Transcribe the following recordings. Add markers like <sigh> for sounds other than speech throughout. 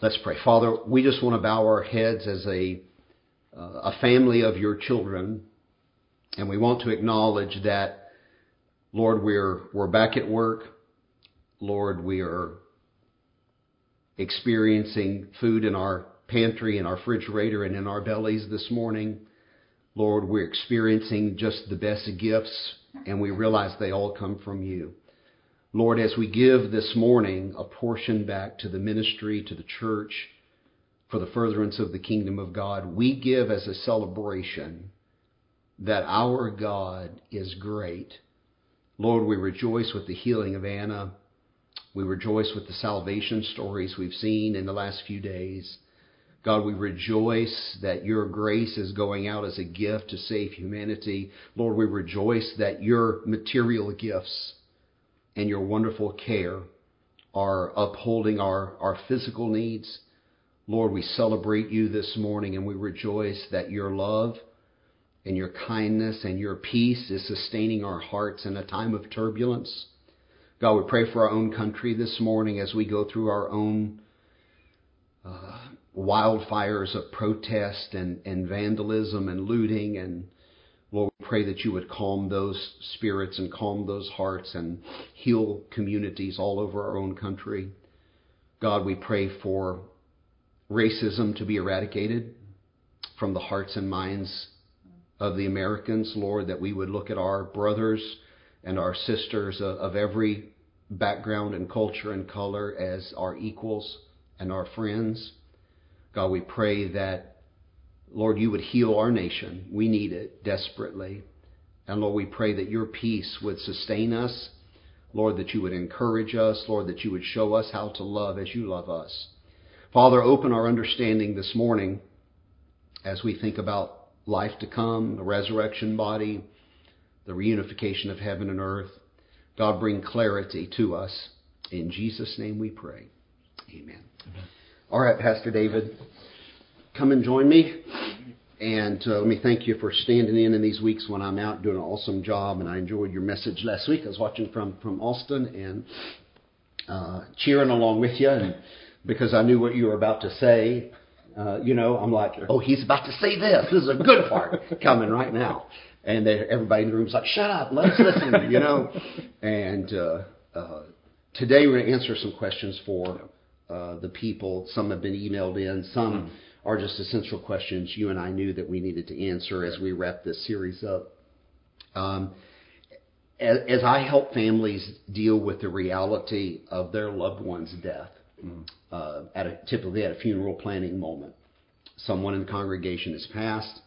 Let's pray. Father, we just want to bow our heads as a, uh, a family of your children, and we want to acknowledge that, Lord, we're, we're back at work. Lord, we are experiencing food in our pantry, in our refrigerator, and in our bellies this morning. Lord, we're experiencing just the best gifts, and we realize they all come from you. Lord, as we give this morning a portion back to the ministry, to the church, for the furtherance of the kingdom of God, we give as a celebration that our God is great. Lord, we rejoice with the healing of Anna. We rejoice with the salvation stories we've seen in the last few days. God, we rejoice that your grace is going out as a gift to save humanity. Lord, we rejoice that your material gifts and your wonderful care are upholding our, our physical needs. Lord, we celebrate you this morning and we rejoice that your love and your kindness and your peace is sustaining our hearts in a time of turbulence. God, we pray for our own country this morning as we go through our own uh, wildfires of protest and, and vandalism and looting and Lord, we pray that you would calm those spirits and calm those hearts and heal communities all over our own country. God, we pray for racism to be eradicated from the hearts and minds of the Americans, Lord, that we would look at our brothers and our sisters of every background and culture and color as our equals and our friends. God, we pray that Lord, you would heal our nation. We need it desperately. And Lord, we pray that your peace would sustain us. Lord, that you would encourage us. Lord, that you would show us how to love as you love us. Father, open our understanding this morning as we think about life to come, the resurrection body, the reunification of heaven and earth. God, bring clarity to us. In Jesus' name we pray. Amen. Amen. All right, Pastor David come and join me. And uh, let me thank you for standing in in these weeks when I'm out doing an awesome job. And I enjoyed your message last week. I was watching from from Austin and uh, cheering along with you, and because I knew what you were about to say. Uh, you know, I'm like, oh, he's about to say this. This is a good part <laughs> coming right now. And everybody in the room's like, shut up, let's listen. You know. And uh, uh, today we're going to answer some questions for uh, the people. Some have been emailed in. Some. Are just essential questions you and I knew that we needed to answer as we wrap this series up. Um, as, as, I help families deal with the reality of their loved one's death, mm. uh, at a, typically at a funeral planning moment, someone in the congregation has passed,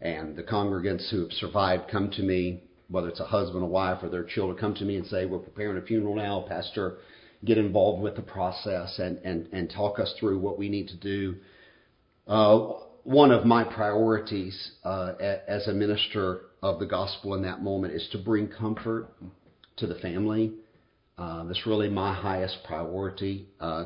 and the congregants who have survived come to me, whether it's a husband, a wife, or their children, come to me and say, "We're preparing a funeral now, Pastor." Get involved with the process and, and, and talk us through what we need to do uh, one of my priorities uh, as a minister of the gospel in that moment is to bring comfort to the family. Uh, that's really my highest priority. Uh,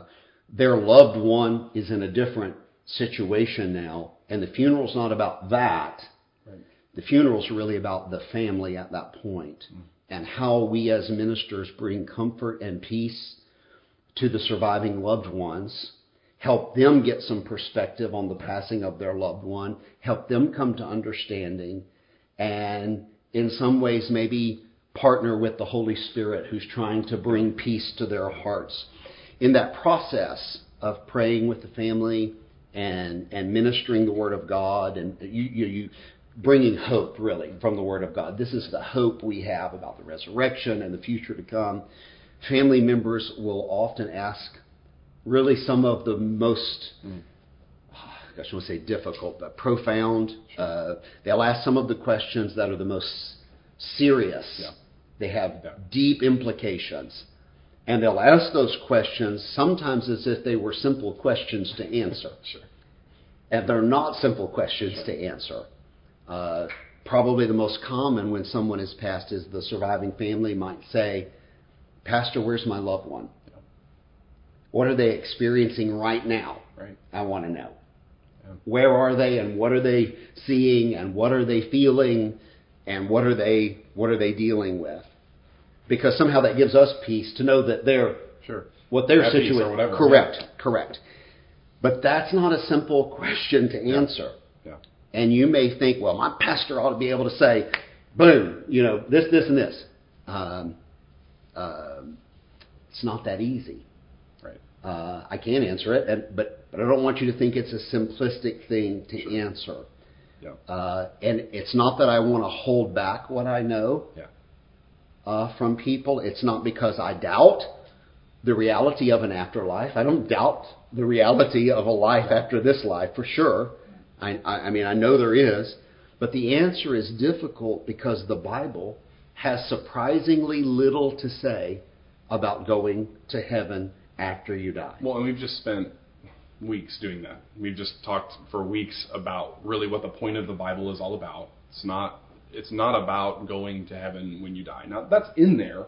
their loved one is in a different situation now, and the funeral's not about that. Right. The funeral's really about the family at that point mm. and how we as ministers bring comfort and peace to the surviving loved ones help them get some perspective on the passing of their loved one, help them come to understanding, and in some ways maybe partner with the Holy Spirit who's trying to bring peace to their hearts. In that process of praying with the family and and ministering the Word of God and you, you, you bringing hope really from the Word of God. This is the hope we have about the resurrection and the future to come. Family members will often ask really some of the most, mm. I shouldn't say difficult, but profound. Sure. Uh, they'll ask some of the questions that are the most serious. Yeah. They have yeah. deep implications. And they'll ask those questions sometimes as if they were simple questions to answer. <laughs> sure. And they're not simple questions sure. to answer. Uh, probably the most common when someone is passed is the surviving family might say, Pastor, where's my loved one? What are they experiencing right now? Right. I want to know. Yeah. Where are they and what are they seeing and what are they feeling and what are they what are they dealing with? Because somehow that gives us peace to know that they're sure. what their situation correct, correct, yeah. correct. But that's not a simple question to answer. Yeah. And you may think, well, my pastor ought to be able to say, boom, you know, this, this, and this. Um, um it's not that easy. Uh, I can't answer it, and, but but I don't want you to think it's a simplistic thing to answer. Yeah. Uh, and it's not that I want to hold back what I know Yeah. uh, from people. It's not because I doubt the reality of an afterlife. I don't doubt the reality of a life after this life for sure. I, I, I mean, I know there is, but the answer is difficult because the Bible has surprisingly little to say about going to heaven after you die. Well, and we've just spent weeks doing that. We've just talked for weeks about really what the point of the Bible is all about. It's not it's not about going to heaven when you die. Now that's in there.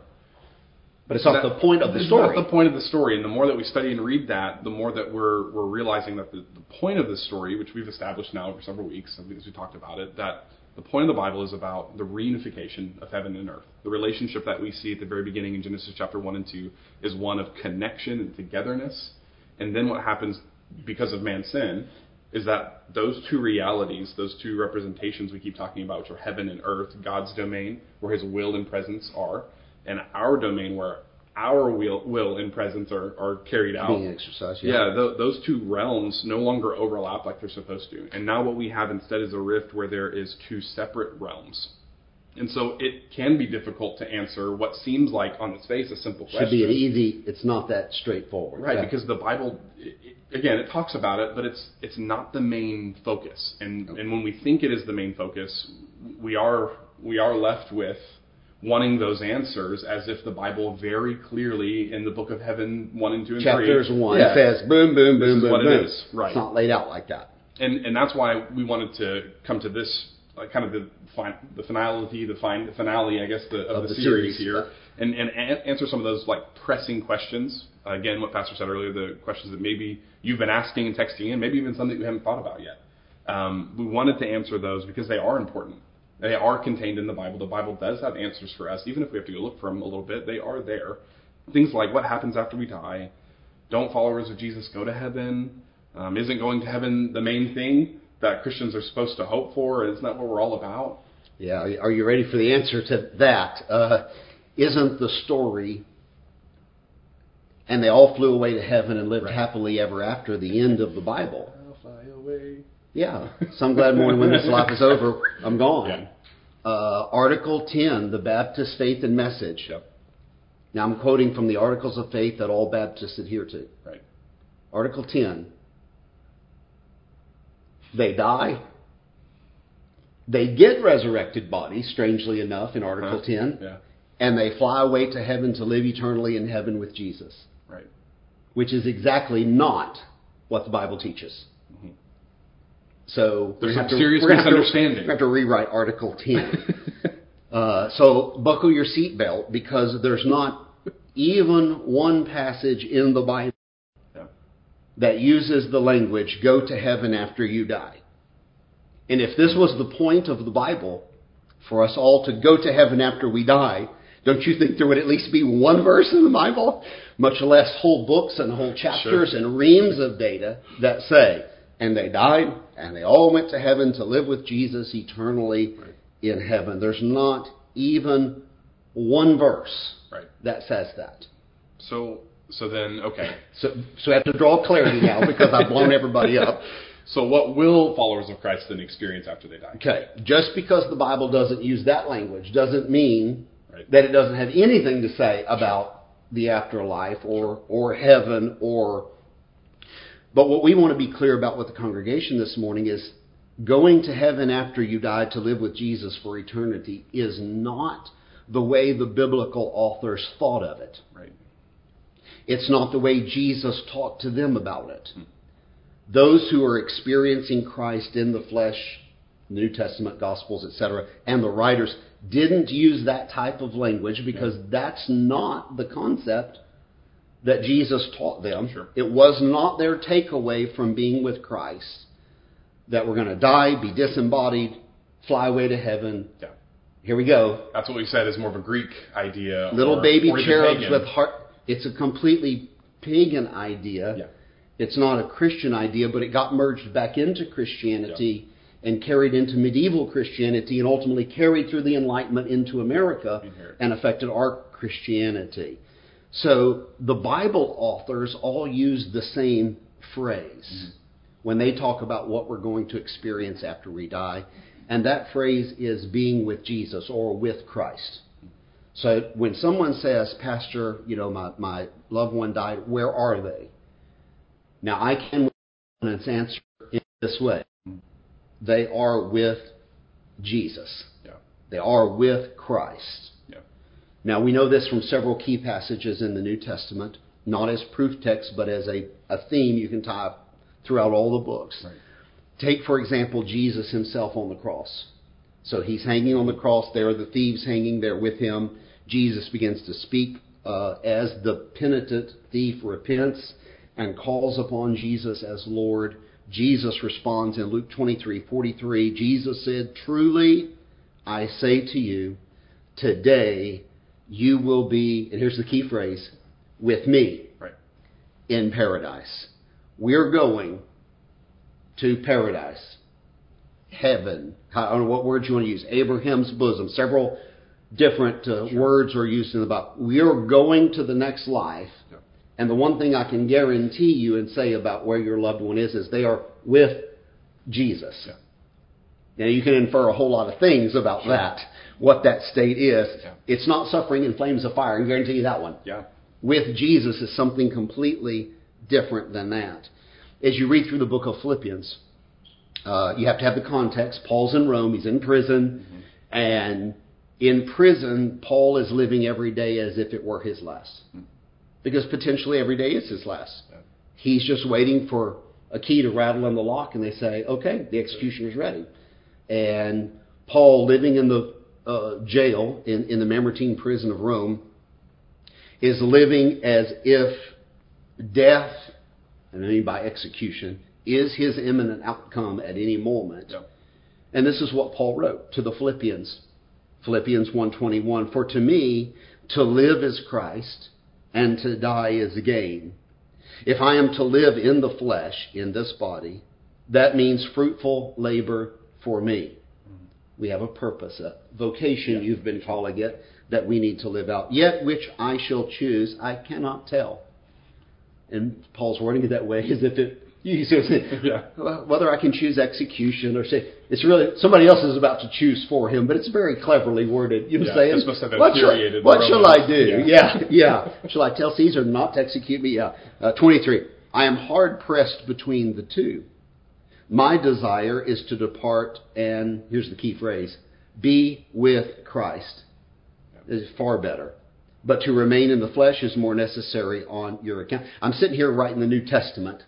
But it's not That- the point of the it's story. not the point of the story. And the more that we study and read that, the more that we're we're realizing that the, the point of the story, which we've established now over several weeks, as we talked about it, that the point of the Bible is about the reunification of heaven and earth. The relationship that we see at the very beginning in Genesis chapter one and two is one of connection and togetherness. And then what happens because of man's sin is that those two realities, those two representations we keep talking about, which are heaven and earth, God's domain, where His will and presence are, and our domain, where our will, will and presence are, are carried out. Being exercised. Yeah, th- those two realms no longer overlap like they're supposed to. And now what we have instead is a rift where there is two separate realms. And so it can be difficult to answer what seems like on its face a simple question. Should be an easy. It's not that straightforward. Right, Yeah. because the Bible, it, again, it talks about it, but it's it's not the main focus. And and when we think it is the main focus, we are we are left with wanting those answers as if the Bible very clearly in the Book of Heaven one and two and chapters three one yeah, says boom, boom, boom, boom, what it boom. is, right. It's not laid out like that. and and that's why we wanted to come to this uh, kind of the fin- the finality, the, fin- the finale, I guess, the, of, Of the, the series, series, here, and and a- answer some of those like pressing questions. Uh, again, what Pastor said earlier, the questions that maybe you've been asking and texting in, maybe even some that you haven't thought about yet. Um, we wanted to answer those because they are important. They are contained in the Bible. The Bible does have answers for us, even if we have to go look for them a little bit. They are there. Things like what happens after we die. Don't followers of Jesus go to heaven? Um, isn't going to heaven the main thing that Christians are supposed to hope for? Isn't that what we're all about? Yeah, are you ready for the answer to that? Uh, isn't the story, and they all flew away to heaven and lived Right. happily ever after, the end of the Bible? I'll fly away. Yeah, some glad morning when this life is <laughs> over, I'm gone. Yeah. Uh, Article 10, the Baptist Faith and Message. Yep. Now I'm quoting from the Articles of Faith that all Baptists adhere to. Right. Article 10. They die. They get resurrected bodies, strangely enough, in Article Huh? 10. Yeah. And they fly away to heaven to live eternally in heaven with Jesus, Right. which is exactly not what the Bible teaches. So There's some to- serious we're gonna have to- misunderstanding. We have to rewrite Article 10. <laughs> Uh, so buckle your seatbelt because there's not even one passage in the Bible Yeah. that uses the language "go to heaven after you die." And if this was the point of the Bible, for us all to go to heaven after we die, don't you think there would at least be one verse in the Bible, much less whole books and whole chapters and reams of data that say, and they died, and they all went to heaven to live with Jesus eternally in heaven. There's not even one verse Right. that says that. So so then okay. So, so I have to draw clarity now because I've blown everybody up. So what will followers of Christ then experience after they die? Okay, just because the Bible doesn't use that language doesn't mean Right. that it doesn't have anything to say about the afterlife or or heaven or. But what we want to be clear about with the congregation this morning is going to heaven after you die to live with Jesus for eternity is not the way the biblical authors thought of it. Right. It's not the way Jesus talked to them about it. Those who are experiencing Christ in the flesh, New Testament Gospels, etc., and the writers didn't use that type of language because that's not the concept that Jesus taught them. Sure. It was not their takeaway from being with Christ that we're going to die, be disembodied, fly away to heaven. Yeah. Here we go. That's what we said is more of a Greek idea. Little or- baby or cherubs with heart. It's a completely pagan idea. Yeah. It's not a Christian idea, but it got merged back into Christianity and carried into medieval Christianity and ultimately carried through the Enlightenment into America Inherit. and affected our Christianity. So the Bible authors all use the same phrase mm-hmm. when they talk about what we're going to experience after we die. And that phrase is being with Jesus or with Christ. So when someone says, Pastor, you know, my, my loved one died, where are they? Now I can answer in this way. They are with Jesus. Yeah. They are with Christ. Now we know this from several key passages in the New Testament, not as proof text, but as a, a theme you can tie throughout all the books. Right. Take, for example, Jesus himself on the cross. So he's hanging on the cross. There are the thieves hanging there with him. Jesus begins to speak uh, as the penitent thief repents and calls upon Jesus as Lord. Jesus responds in Luke 23 43. Jesus said, Truly, I say to you, today you will be, and here's the key phrase, with me Right. in paradise. We're going to paradise, heaven. I don't know what words you want to use. Abraham's bosom. Several different uh, words are used in the Bible. We are going to the next life. Yeah. And the one thing I can guarantee you and say about where your loved one is is they are with Jesus. Yeah. Now you can infer a whole lot of things about that, what that state is. Yeah. It's not suffering in flames of fire. I can guarantee you that one Yeah. with Jesus is something completely different than that. As you read through the book of Philippians, uh, you have to have the context. Paul's in Rome, he's in prison, and in prison, Paul is living every day as if it were his last. Because potentially every day is his last. He's just waiting for a key to rattle in the lock, and they say, okay, the executioner's ready. And Paul, living in the uh, jail in, in the Mamertine prison of Rome, is living as if death, and I mean by execution, is his imminent outcome at any moment. Yeah. And this is what Paul wrote to the Philippians. Philippians 1:21 For to me to live is Christ and to die is gain. If I am to live in the flesh in this body, that means fruitful labor for me. We have a purpose, a vocation you've been calling it that we need to live out. Yet which I shall choose, I cannot tell. And Paul's wording it that way as if it you see what I'm saying? <laughs> Yeah. Whether I can choose execution or say it's really somebody else is about to choose for him, but it's very cleverly worded. You know what I'm saying? must have what shall, what shall I do? Yeah. Yeah, yeah. shall I tell Caesar not to execute me? Yeah. Uh, 23. I am hard pressed between the two. My desire is to depart and here's the key phrase: be with Christ. Is far better. But to remain in the flesh is more necessary on your account. I'm sitting here writing the New Testament.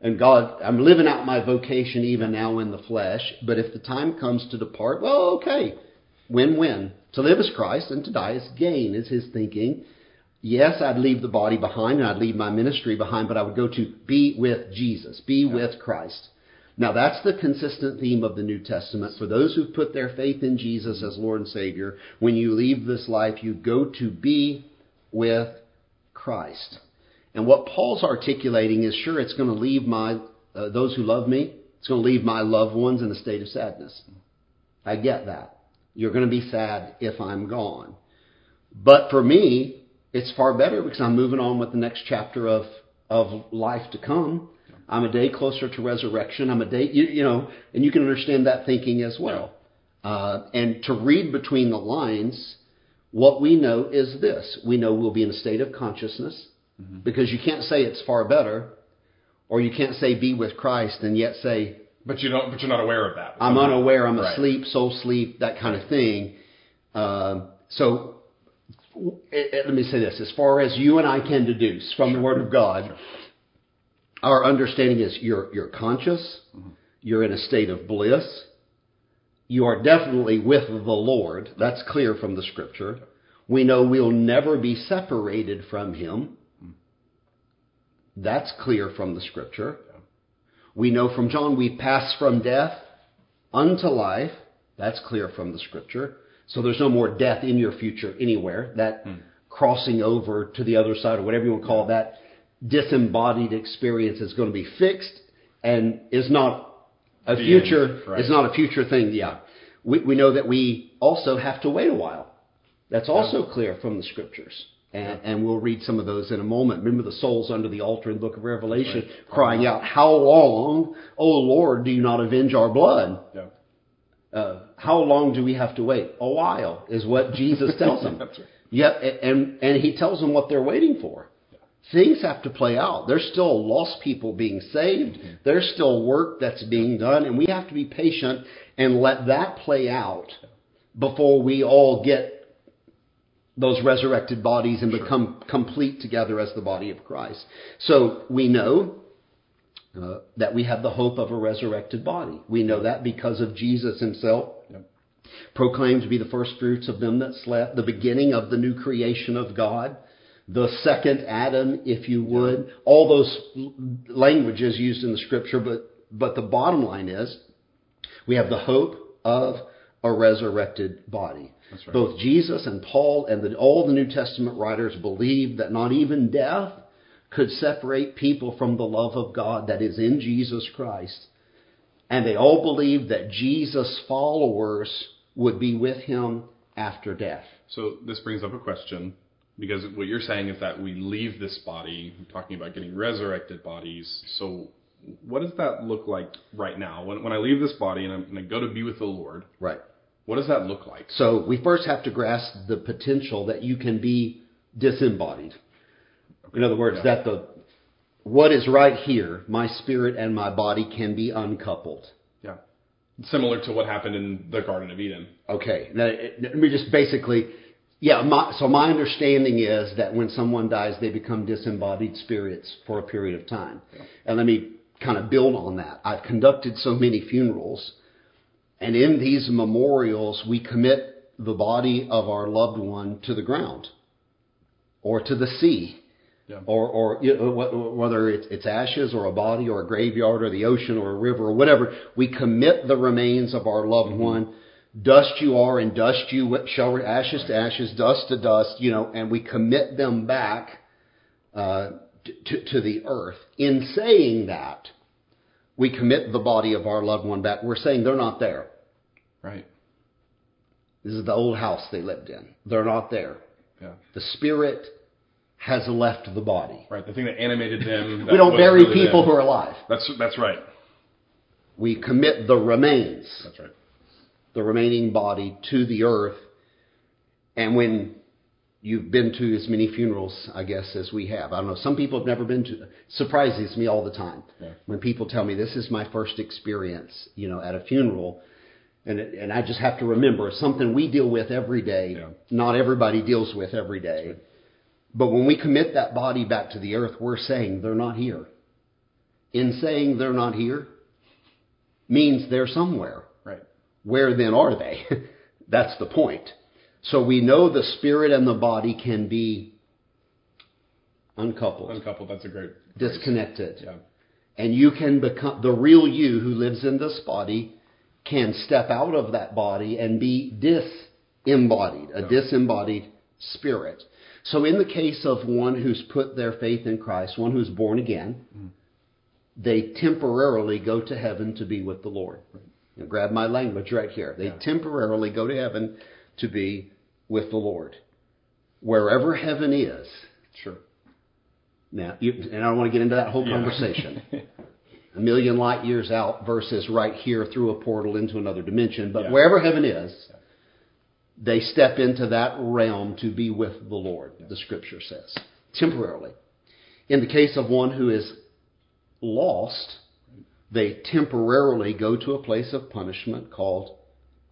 And God, I'm living out my vocation even now in the flesh. But if the time comes to depart, well, okay. Win win. To live is Christ and to die is gain, is his thinking. Yes, I'd leave the body behind and I'd leave my ministry behind, but I would go to be with Jesus, be with Christ. Now that's the consistent theme of the New Testament. For those who've put their faith in Jesus as Lord and Savior, when you leave this life, you go to be with Christ. And what Paul's articulating is sure, it's going to leave my, uh, those who love me, it's going to leave my loved ones in a state of sadness. I get that. You're going to be sad if I'm gone. But for me, it's far better because I'm moving on with the next chapter of, of life to come. I'm a day closer to resurrection. I'm a day, you, you know, and you can understand that thinking as well. Uh, and to read between the lines, what we know is this. We know we'll be in a state of consciousness because you can't say it's far better or you can't say be with Christ and yet say But you don't. But you're not aware of that. I'm unaware, I'm Right. asleep, soul sleep, that kind of thing. Um, so let me say this: as far as you and I can deduce from the Word of God, our understanding is you're you're conscious, mm-hmm. you're in a state of bliss, you are definitely with the Lord. That's clear from the Scripture. We know we'll never be separated from Him. That's clear from the Scripture. We know from John we pass from death unto life. That's clear from the scripture. So there's no more death in your future anywhere. That hmm. crossing over to the other side or whatever you want to call that disembodied experience is going to be fixed and is not a The future end, right. is not a future thing. Yeah, we we know that we also have to wait a while. That's also clear from the scriptures. And, and we'll read some of those in a moment. Remember the souls under the altar in the book of Revelation Right. crying out, How long, O Lord, do you not avenge our blood? Yeah. uh, how long do we have to wait? A while is what Jesus tells them. <laughs> Right. Yeah, and and he tells them what they're waiting for. Things have to play out. There's still lost people being saved. There's still work that's being done, and we have to be patient and let that play out before we all get those resurrected bodies and become complete together as the body of Christ. So we know uh, that we have the hope of a resurrected body. We know that because of Jesus himself proclaimed to be the first fruits of them that slept, the beginning of the new creation of God, the second Adam, if you would. All those languages used in the scripture, but, but the bottom line is we have the hope of a resurrected body. That's right. Both Jesus and Paul and the, all the New Testament writers believed that not even death could separate people from the love of God that is in Jesus Christ. And they all believed that Jesus' followers would be with him after death. So this brings up a question because what you're saying is that we leave this body, we're talking about getting resurrected bodies. So what does that look like right now? When, when I leave this body and, I'm, and I go to be with the Lord, Right. what does that look like? So we first have to grasp the potential that you can be disembodied. In other words, Yeah. that the what is right here, my spirit and my body can be uncoupled. Yeah. Similar to what happened in the Garden of Eden. Okay. Now, let me just basically, yeah. My, so my understanding is that when someone dies, they become disembodied spirits for a period of time. And let me kind of build on that. I've conducted so many funerals, and in these memorials, we commit the body of our loved one to the ground or to the sea. Yeah. Or, or you know, whether it's, it's ashes or a body or a graveyard or the ocean or a river or whatever, we commit the remains of our loved mm-hmm. one. Dust you are, and dust you shall re- ashes to ashes, dust to dust. You know, and we commit them back uh, to, to the earth. In saying that, we commit the body of our loved one back. We're saying they're not there. Right. This is the old house they lived in. They're not there. Yeah. The spirit has left the body. Right. The thing that animated them. <laughs> that We don't bury really people them. who are alive. That's that's right. We commit the remains, That's right. The remaining body, to the earth. And when you've been to as many funerals, I guess, as we have, I don't know, some people have never been to, it surprises me all the time Yeah. when people tell me this is my first experience, you know, at a funeral. And, it, and I just have to remember something we deal with every day. Yeah. Not everybody deals with every day. But when we commit that body back to the earth, we're saying they're not here. In saying they're not here means they're somewhere. Right. Where then are they? <laughs> That's the point. So we know the spirit and the body can be uncoupled, Uncoupled. That's a great. phrase. disconnected. Yeah. And you can become the real you who lives in this body can step out of that body and be disembodied, a Yeah. disembodied spirit. So in the case of one who's put their faith in Christ, one who's born again, mm. they temporarily go to heaven to be with the Lord. Now, grab my language right here. They Yeah. temporarily go to heaven to be with the Lord. Wherever heaven is, Sure. now, you, and I don't want to get into that whole Yeah. conversation. <laughs> a million light years out versus right here through a portal into another dimension. But Yeah. wherever heaven is, they step into that realm to be with the Lord, the scripture says, temporarily. In the case of one who is lost, they temporarily go to a place of punishment called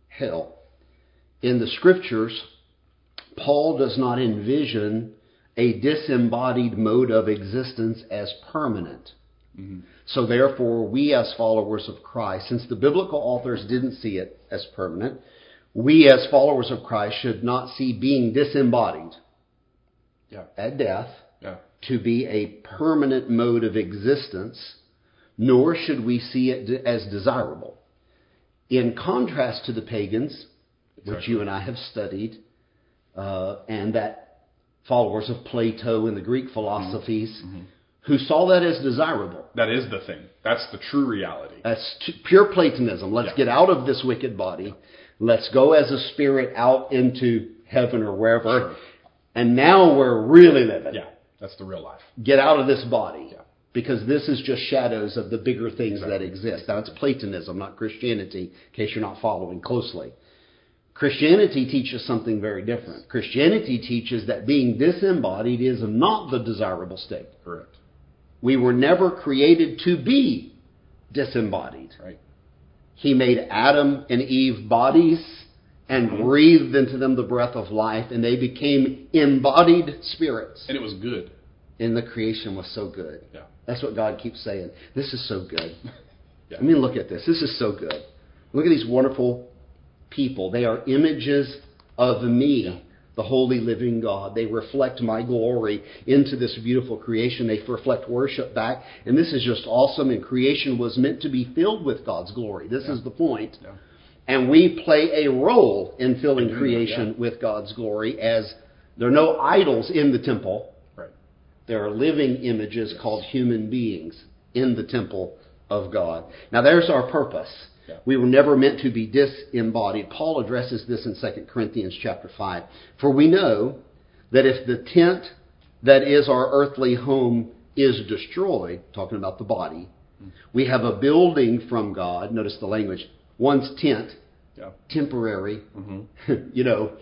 hell. In the scriptures, Paul does not envision a disembodied mode of existence as permanent. Mm-hmm. So therefore, we as followers of Christ, since the biblical authors didn't see it as permanent, we as followers of Christ should not see being disembodied Yeah. at death Yeah. to be a permanent mode of existence, nor should we see it as desirable. In contrast to the pagans, which you and I have studied, uh, and that followers of Plato and the Greek philosophies who saw that as desirable. That is the thing. That's the true reality. That's t- pure Platonism. Let's Yeah. get out of this wicked body. Let's go as a spirit out into heaven or wherever. Sure. And now we're really living. Yeah, that's the real life. Get out of this body. Yeah. Because this is just shadows of the bigger things that exist. Now, it's Platonism, not Christianity, in case you're not following closely. Christianity teaches something very different. Christianity teaches that being disembodied is not the desirable state. Correct. We were never created to be disembodied. Right. He made Adam and Eve bodies and Mm-hmm. breathed into them the breath of life, and they became embodied spirits. And it was good. And the creation was so good. Yeah. That's what God keeps saying. This is so good. <laughs> Yeah. I mean, look at this. This is so good. Look at these wonderful people. They are images of me, the holy living God. They reflect my glory into this beautiful creation. They reflect worship back. And this is just awesome. And creation was meant to be filled with God's glory. This is the point. Yeah. And we play a role in filling creation yeah. with God's glory as there are no idols in the temple. There are living images called human beings in the temple of God. Now, there's our purpose. Yeah. We were never meant to be disembodied. Paul addresses this in 2 Corinthians chapter 5. For we know that if the tent that is our earthly home is destroyed, talking about the body, we have a building from God. Notice the language. One's tent, Yeah. temporary, Mm-hmm. <laughs> you know,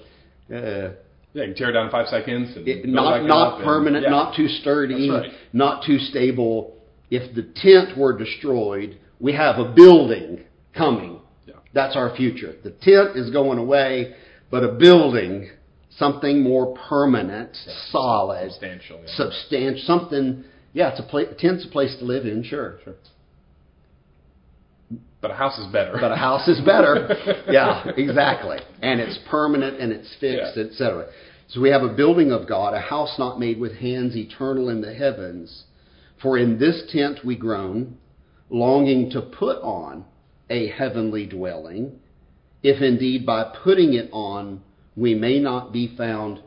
uh, Yeah, you can tear it down in five seconds and it, not not and- permanent, yeah. not too sturdy, right. not too stable. If the tent were destroyed, we have a building coming. Yeah. That's our future. The tent is going away, but a building, something more permanent, solid, Substantial. Yeah. substantial, something. Yeah, it's a, pla- a tent's a place to live in, sure. Sure. But a house is better. But a house is better. <laughs> yeah, exactly. And it's permanent and it's fixed, Yeah. etc. So we have a building of God, a house not made with hands, eternal in the heavens. For in this tent we groan, longing to put on a heavenly dwelling, if indeed by putting it on we may not be found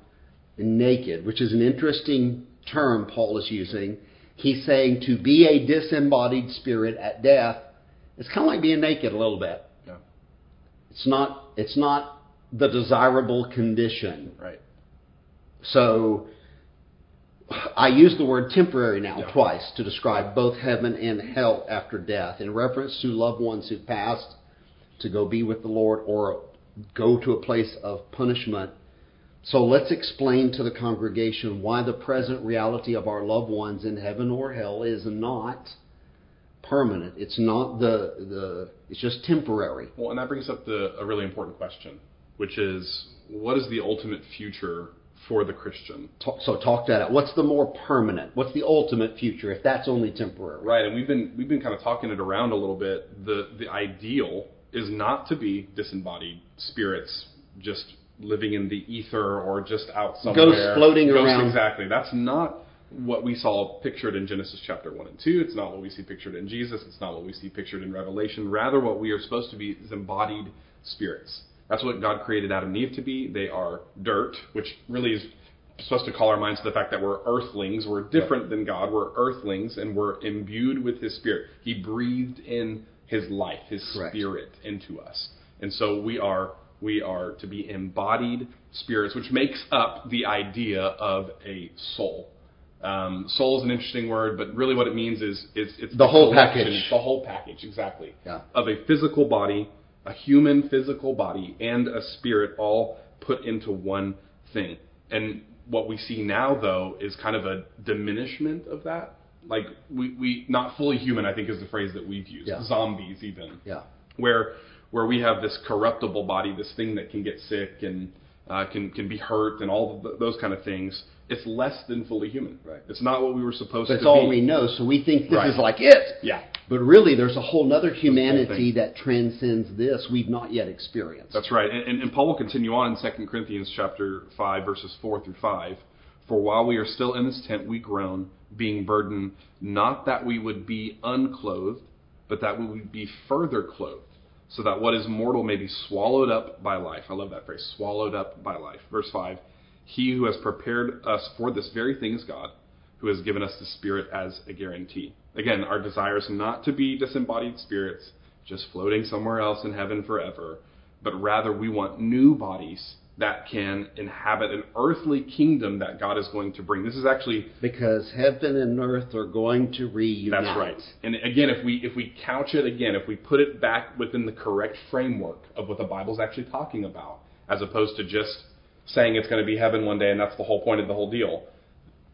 naked, which is an interesting term Paul is using. He's saying to be a disembodied spirit at death, it's kind of like being naked a little bit. yeah. It's not it's not the desirable condition. Right. So I use the word temporary now Yeah. twice to describe both heaven and hell after death in reference to loved ones who passed to go be with the Lord or go to a place of punishment. So let's explain to the congregation why the present reality of our loved ones in heaven or hell is not permanent. It's not the the it's just temporary. Well, and that brings up the a really important question, which is what is the ultimate future for the Christian? Ta- So talk that out. What's the more permanent? What's the ultimate future if that's only temporary? Right, and we've been we've been kind of talking it around a little bit. The the ideal is not to be disembodied spirits just living in the ether or just out somewhere. Ghosts floating Ghosts, around. Exactly. That's not what we saw pictured in Genesis chapter 1 and 2. It's not what we see pictured in Jesus. It's not what we see pictured in Revelation. Rather, what we are supposed to be is embodied spirits. That's what God created Adam and Eve to be. They are dirt, which really is supposed to call our minds to the fact that we're earthlings. We're different than God. We're earthlings, and we're imbued with His Spirit. He breathed in His life, His Correct. Spirit into us, and so we are we are to be embodied spirits, which makes up the idea of a soul. Um, soul is an interesting word, but really what it means is is it's The whole package. it's the whole package, exactly, Yeah. of a physical body, a human physical body, and a spirit all put into one thing. And what we see now, though, is kind of a diminishment of that. Like we, we not fully human, I think, is the phrase that we've used. Yeah. Zombies, even Yeah. where where we have this corruptible body, this thing that can get sick and uh, can can be hurt and all those kind of things. It's less than fully human. Right. It's not what we were supposed But to all we know, so we think this Right. is like it. Yeah, But really, there's a whole other humanity that transcends this we've not yet experienced. that's right. And, and, and Paul will continue on in 2 Corinthians chapter five, verses four through five. For while we are still in this tent, we groan, being burdened, not that we would be unclothed, but that we would be further clothed, so that what is mortal may be swallowed up by life. I love that phrase, swallowed up by life. Verse 5 He who has prepared us for this very thing is God, who has given us the Spirit as a guarantee. Again, our desire is not to be disembodied spirits just floating somewhere else in heaven forever, but rather we want new bodies that can inhabit an earthly kingdom that God is going to bring. This is actually Because heaven and earth are going to reunite. that's right. And again, if we if we couch it again, if we put it back within the correct framework of what the Bible's actually talking about, as opposed to just saying it's going to be heaven one day and that's the whole point of the whole deal.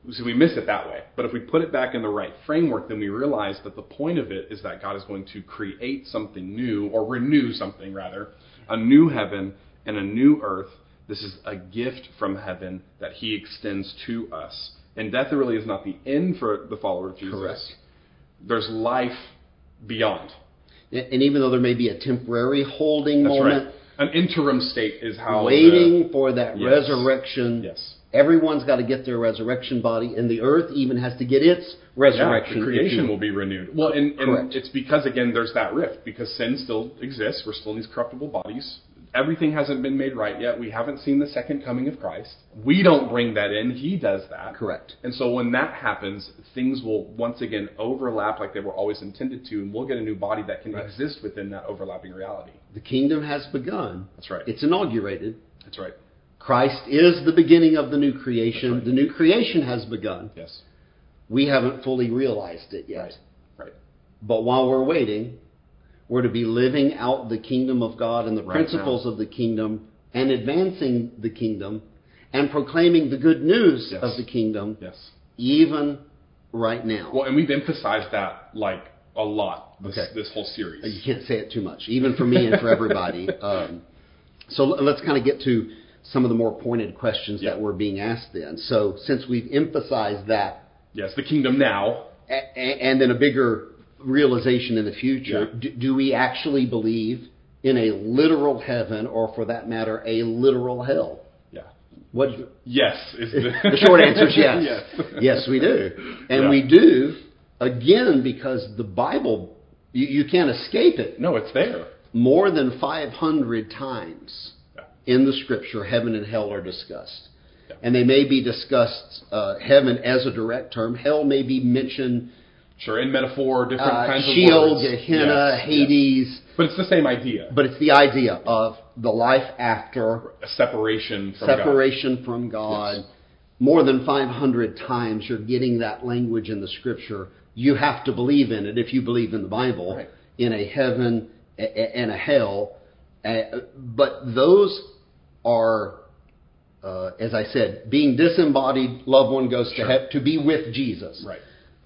So we miss it that way. But if we put it back in the right framework, then we realize that the point of it is that God is going to create something new, or renew something rather, a new heaven and a new earth. This is a gift from heaven that He extends to us. And death really is not the end for the follower of Jesus. Correct. There's life beyond. And even though there may be a temporary holding That's moment, right. An interim state is how waiting for that Yes. resurrection. Yes. Everyone's got to get their resurrection body, and the earth even has to get its resurrection. yeah, the creation will be renewed. Well, and, and it's because again there's that rift because sin still exists. We're still in these corruptible bodies. Everything hasn't been made right yet. We haven't seen the second coming of Christ. We don't bring that in. He does that. Correct. And so when that happens, things will once again overlap like they were always intended to, and we'll get a new body that can Right. exist within that overlapping reality. The kingdom has begun. That's right. It's inaugurated. That's right. Christ is the beginning of the new creation. Right. The new creation has begun. Yes. We haven't fully realized it yet. Right. Right. But while we're waiting, we're to be living out the kingdom of God and the Right principles of the kingdom and advancing the kingdom and proclaiming the good news Yes. of the kingdom Yes. even right now. Well, and we've emphasized that like a lot this, Okay. this whole series. You can't say it too much, even for me and for everybody. <laughs> Um, so let's kind of get to some of the more pointed questions Yeah. that were being asked then. So since we've emphasized that, Yes, the kingdom now. a- and then a bigger realization in the future, Yeah. do, do we actually believe in a literal heaven, or for that matter, a literal hell? Yeah. What Yes. Is the, <laughs> the short answer is yes. yes. Yes, we do. And Yeah. we do, again, because the Bible, you, you can't escape it. No, it's there. More than 500 times Yeah. in the scripture, heaven and hell are discussed. Yeah. And they may be discussed, uh, heaven as a direct term. Hell may be mentioned, Sure, in metaphor, different uh, kinds of Sheol. Gehenna, Yes, yes. Hades. But it's the same idea. But it's the idea of the life after, a separation from God. separation from God. Yes. More than 500 times you're getting that language in the scripture. You have to believe in it if you believe in the Bible, Right. in a heaven and a hell. Uh, but those are, uh, as I said, being disembodied, loved one goes to Sure. hell to be with Jesus. Right.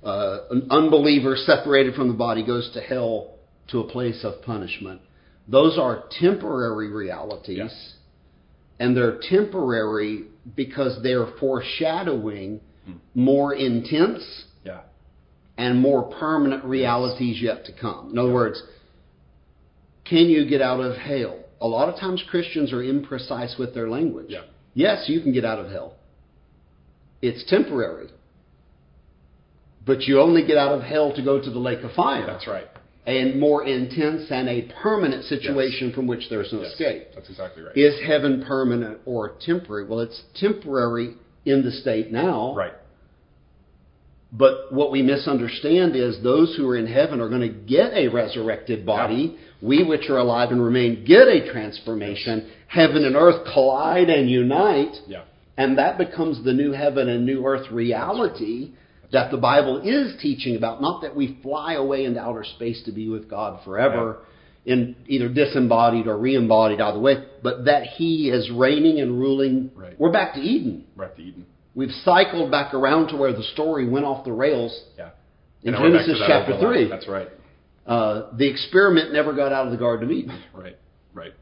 Uh, an unbeliever separated from the body goes to hell to a place of punishment. Those are temporary realities. Yes. And they're temporary because they're foreshadowing Hmm. more intense Yeah. and more permanent realities yet to come. In other words, can you get out of hell? A lot of times Christians are imprecise with their language. Yeah. Yes, you can get out of hell. It's temporary. But you only get out of hell to go to the lake of fire. That's right. And more intense and a permanent situation from which there's no Yes. escape. That's exactly right. Is heaven permanent or temporary? Well, it's temporary in the state now. Right. But what we misunderstand is those who are in heaven are going to get a resurrected body. We, which are alive and remain, get a transformation. Heaven and earth collide and unite. Yeah. And that becomes the new heaven and new earth reality that the Bible is teaching about. Not that we fly away into outer space to be with God forever, in either disembodied or re-embodied, either way, but that He is reigning and ruling. Right. We're back to Eden. Right to Eden. We've cycled back around to where the story went off the rails Yeah. in back to Genesis chapter. 3. That's right. Uh, the experiment never got out of the Garden of Eden. Right. Right.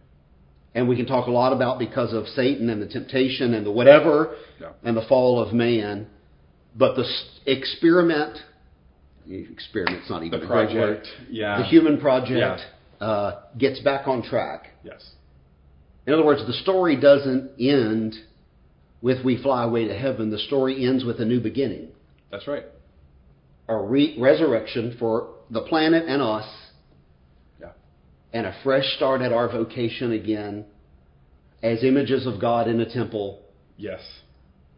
And we can talk a lot about because of Satan and the temptation and the whatever Yeah. and the fall of man. But the experiment, the experiment's not even The a great word. project. Yeah. The human project Yeah. uh, gets back on track. Yes. In other words, the story doesn't end with we fly away to heaven. The story ends with a new beginning, That's right. a re- resurrection for the planet and us, Yeah. and a fresh start at our vocation again as images of God in a temple Yes.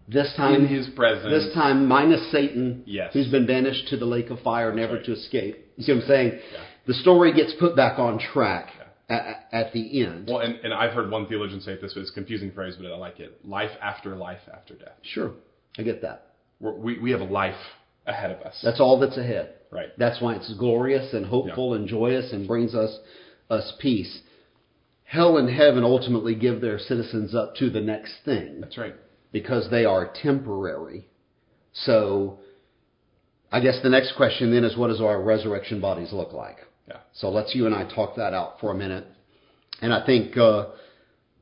This time, in His presence. this time minus Satan, Yes. who's been banished to the lake of fire, never right. to escape. You see what I'm saying? Yeah. The story gets put back on track at, at the end. Well, and, and I've heard one theologian say it this way. It's a confusing phrase, but I like it. Life after life after death. Sure, I get that. We're, we we have a life ahead of us. That's all that's ahead. right. That's why it's glorious and hopeful and joyous and brings us us peace. Hell and heaven ultimately give their citizens up to the next thing That's right. Because they are temporary. So I guess the next question then is what does our resurrection bodies look like? Yeah. So let's you and I talk that out for a minute. And I think uh,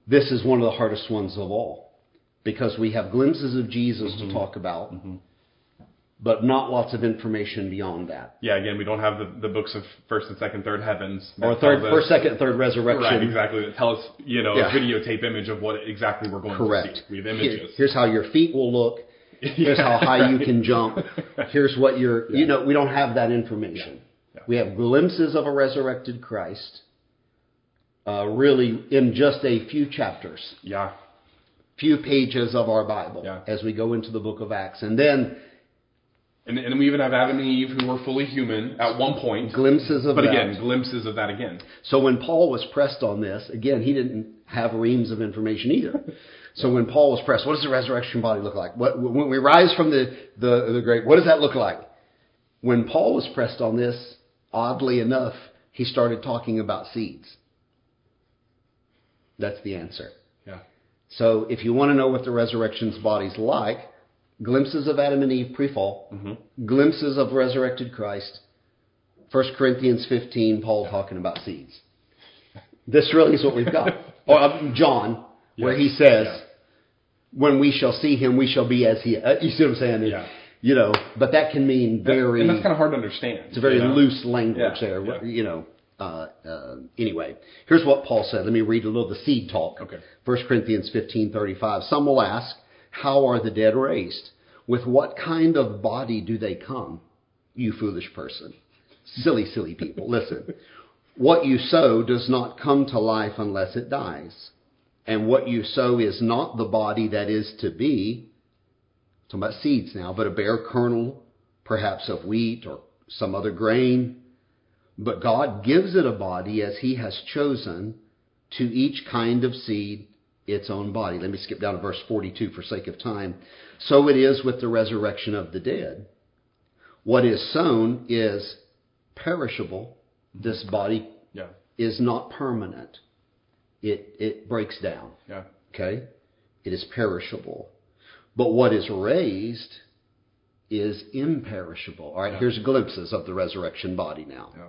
this is one of the hardest ones of all because we have glimpses of Jesus Mm-hmm. to talk about, but not lots of information beyond that. Yeah. Again, we don't have the, the books of first and second, third heavens. Or third, first, second, third resurrection. Right. Exactly. That tell us, you know, Yeah. a videotape image of what exactly we're going Correct. to see. We have Here- here's how your feet will look. Here's how high you can jump. <laughs> Here's what you're, you know, we don't have that information. Yeah. We have glimpses of a resurrected Christ, uh, really in just a few chapters, yeah. few pages of our Bible Yeah. as we go into the book of Acts. And then And, and we even have Adam and Eve who were fully human at one point. glimpses of But that. again, glimpses of that again. So when Paul was pressed on this, again, he didn't have reams of information either. <laughs> So when Paul was pressed, what does the resurrection body look like? What, when we rise from the, the, the grave, what does that look like? When Paul was pressed on this, oddly enough, he started talking about seeds. That's the answer. Yeah. So if you want to know what the resurrection's body's like, glimpses of Adam and Eve pre-fall, Mm-hmm. glimpses of resurrected Christ, 1 Corinthians 15, Paul talking about seeds. This really is what we've got. <laughs> or uh, John, where he says, Yeah. when we shall see him, we shall be as he uh, You see what I'm saying? Yeah. You know, but that can mean very, and that's kind of hard to understand. it's a very you know? loose language Yeah, there. You know, uh, uh, anyway, here's what Paul said. Let me read a little of the seed talk. Okay. 1 Corinthians 15:35. Some will ask, "How are the dead raised? With what kind of body do they come?" You foolish person. Silly, silly people. Listen. What you sow does not come to life unless it dies. And what you sow is not the body that is to be, talking about seeds now, but a bare kernel, perhaps of wheat or some other grain. But God gives it a body as He has chosen to each kind of seed its own body. Let me skip down to verse 42 for sake of time. So it is with the resurrection of the dead. What is sown is perishable. This body Yeah. is not permanent. It, it breaks down. Yeah. Okay? It is perishable. But what is raised is imperishable. All right, Yeah. here's glimpses of the resurrection body now. Yeah.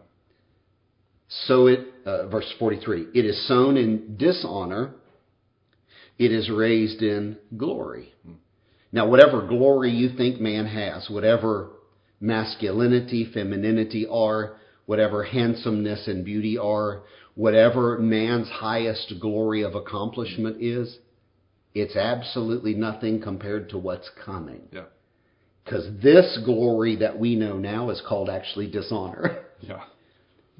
So it, uh, verse 43, it is sown in dishonor, it is raised in glory. Now, whatever glory you think man has, whatever masculinity, femininity are, whatever handsomeness and beauty are, whatever man's highest glory of accomplishment is, it's absolutely nothing compared to what's coming. Yeah. Because this glory that we know now is called actually dishonor. <laughs> Yeah.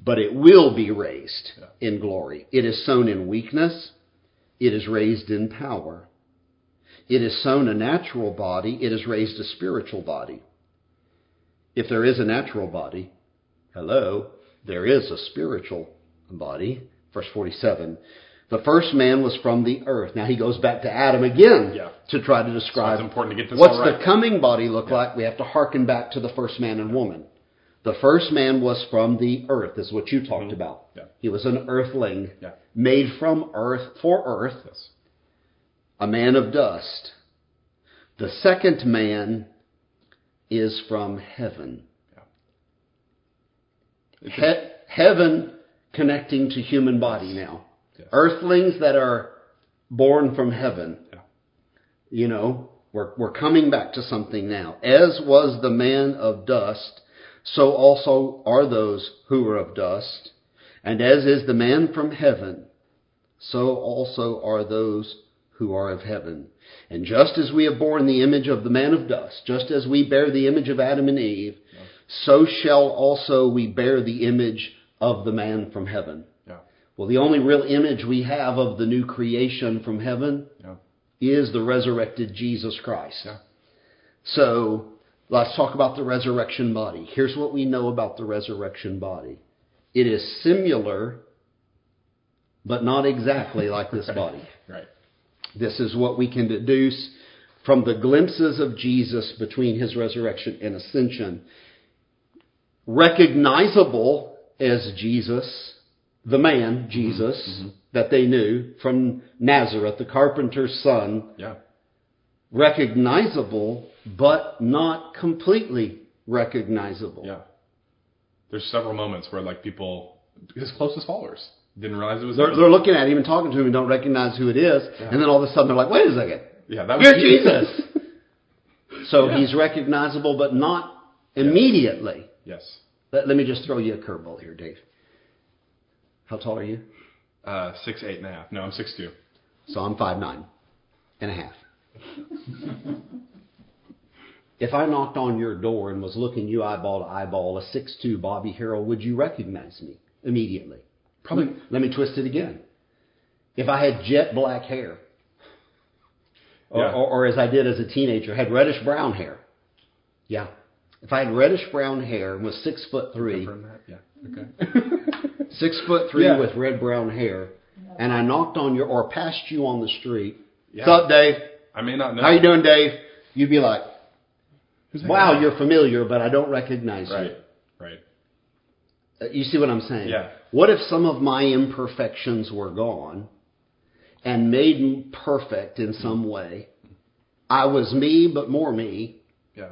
but it will be raised Yeah. in glory. It is sown in weakness, it is raised in power. It is sown a natural body, it is raised a spiritual body. If there is a natural body, hello, there is a spiritual body. Verse 47. The first man was from the earth. Now he goes back to Adam again Yeah. to try to describe it's important to get this what's right. the coming body look like. We have to hearken back to the first man and woman. The first man was from the earth, is what you talked mm-hmm. about. Yeah. He was an earthling, Yeah. Made from earth, for earth, Yes. a man of dust. The second man is from heaven. It's He- heaven connecting to human body now. Earthlings that are born from heaven. Yeah. You know, we're, we're coming back to something now. As was the man of dust, so also are those who are of dust. And as is the man from heaven, so also are those who are of heaven. And just as we have borne the image of the man of dust, just as we bear the image of Adam and Eve, so shall also we bear the image of the man from heaven. Yeah. Well, the only real image we have of the new creation from heaven Yeah. is the resurrected Jesus Christ. Yeah. So let's talk about the resurrection body. Here's what we know about the resurrection body it is similar, but not exactly like this <laughs> body. Right. This is what we can deduce from the glimpses of Jesus between his resurrection and ascension. Recognizable as Jesus, the man, mm-hmm. Jesus, mm-hmm. that they knew from Nazareth, the carpenter's son, Yeah. recognizable, but not completely recognizable. Yeah. There's several moments where like people, his closest followers, didn't realize it was They're, they're looking at him and talking to him and don't recognize who it is. And then all of a sudden they're like, wait a second. Yeah, that was You're Jesus. <laughs> so Yeah. he's recognizable, but not immediately. Yes. Let, let me just throw you a curveball here, Dave. How tall are you? Uh, six, eight and a half. No, I'm six two. So I'm five nine and a half. <laughs> if I knocked on your door and was looking you eyeball to eyeball, a six two Bobby Harrell, would you recognize me immediately? Probably. Let me twist it again. If I had jet black hair, or, Yeah. or, or as I did as a teenager, had reddish brown hair. Yeah. If I had reddish brown hair and was six foot three? Yeah. Okay. <laughs> six foot three Yeah. with red brown hair, and I knocked on your or passed you on the street. Yeah. What's up, Dave? I may not know. How you doing, Dave? You'd be like, "Wow, guy? you're familiar, but I don't recognize right. you." You see what I'm saying? Yeah. What if some of my imperfections were gone and made perfect in some way? I was me, but more me. Yeah.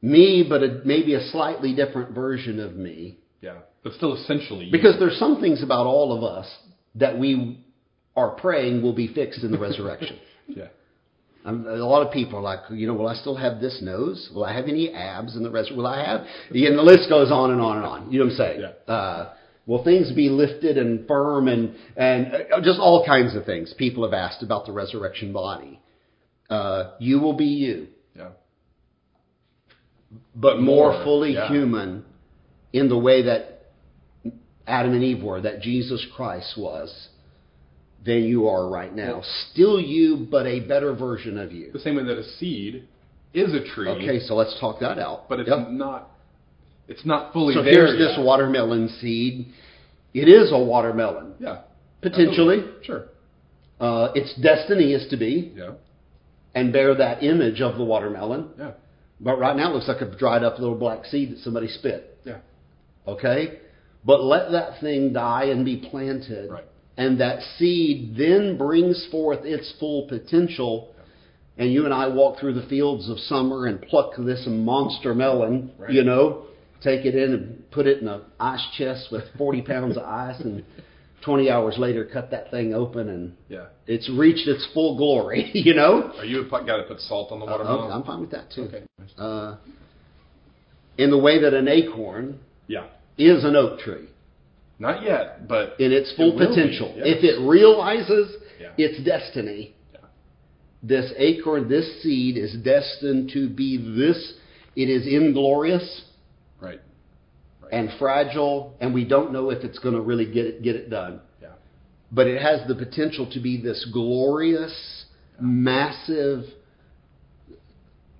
Me, but a, maybe a slightly different version of me. Yeah. But still, essentially, you. Because there's some things about all of us that we are praying will be fixed in the resurrection. <laughs> Yeah. Um, a lot of people are like, you know, will I still have this nose? Will I have any abs in the rest? Will I have? And the list goes on and on and on. You know what I'm saying? Yeah. Uh, will things be lifted and firm and and uh, just all kinds of things? People have asked about the resurrection body. Uh, you will be you, Yeah. but more, more, fully yeah. human in the way that Adam and Eve were, that Jesus Christ was, than you are right now. Still you, but a better version of you. The same way that a seed is a tree. Okay, so let's talk that out. But it's Yep. not. It's not fully So there. here's yet. this watermelon seed. It is a watermelon. Yeah. Potentially. Absolutely. Sure. Uh, its destiny is to be Yeah. and bear that image of the watermelon. Yeah. But right now it looks like a dried up little black seed that somebody spit. Yeah. Okay? But let that thing die and be planted. Right. And that seed then brings forth its full potential. And you and I walk through the fields of summer and pluck this monster melon, Right. you know, take it in and put it in an ice chest with 40 pounds of ice, and 20 hours later cut that thing open and Yeah. it's reached its full glory, <laughs> you know? Are you a pu- guy that puts salt on the Uh, watermelon? I'm fine with that too. Okay. Uh, in the way that an acorn Yeah. is an oak tree Not yet, but in its full It be, potential. yes. If it realizes Yeah. its destiny, Yeah. this acorn, this seed is destined to be this. It is inglorious right. and fragile, and we don't know if it's going to really get it, get it done. Yeah. But it has the potential to be this glorious, massive.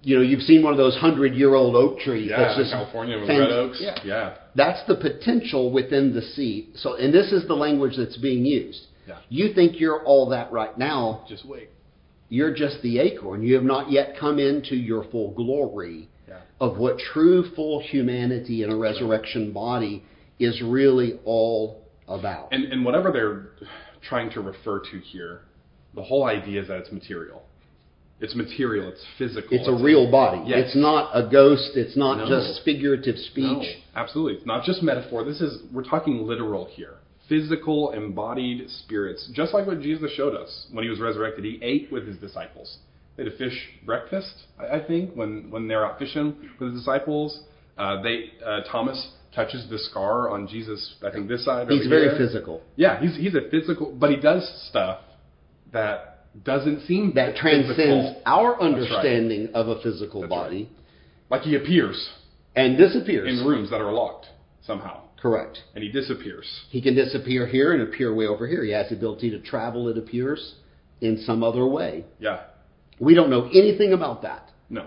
You know, you've seen one of those hundred-year-old oak trees. Yeah. that's just California with fan- red oaks. Yeah. Yeah. That's the potential within the seed. So, and this is the language that's being used. Yeah. You think you're all that right now. Just wait. You're just the acorn. You have not yet come into your full glory Yeah. of what true full humanity in a resurrection body is really all about. And and whatever they're trying to refer to here, the whole idea is that it's material. It's material. It's physical. It's a real body. Yes. It's not a ghost. It's not No. just figurative speech. No, absolutely. It's not just metaphor. This is we're talking literal here. Physical, embodied spirits, just like what Jesus showed us when he was resurrected. He ate with his disciples. They had a fish breakfast, I I think, when when they're out fishing with the disciples. Uh, they uh, Thomas touches the scar on Jesus. I think this side. He's over very here. physical. Yeah, he's he's a physical, but he does stuff that doesn't seem That transcends physical. our right. understanding of a physical That's body Like he appears and disappears. in rooms that are locked somehow, Correct. and he disappears. He can disappear here and appear way over here. He has the ability to travel, it appears, in some other way. Yeah. We don't know anything about that No.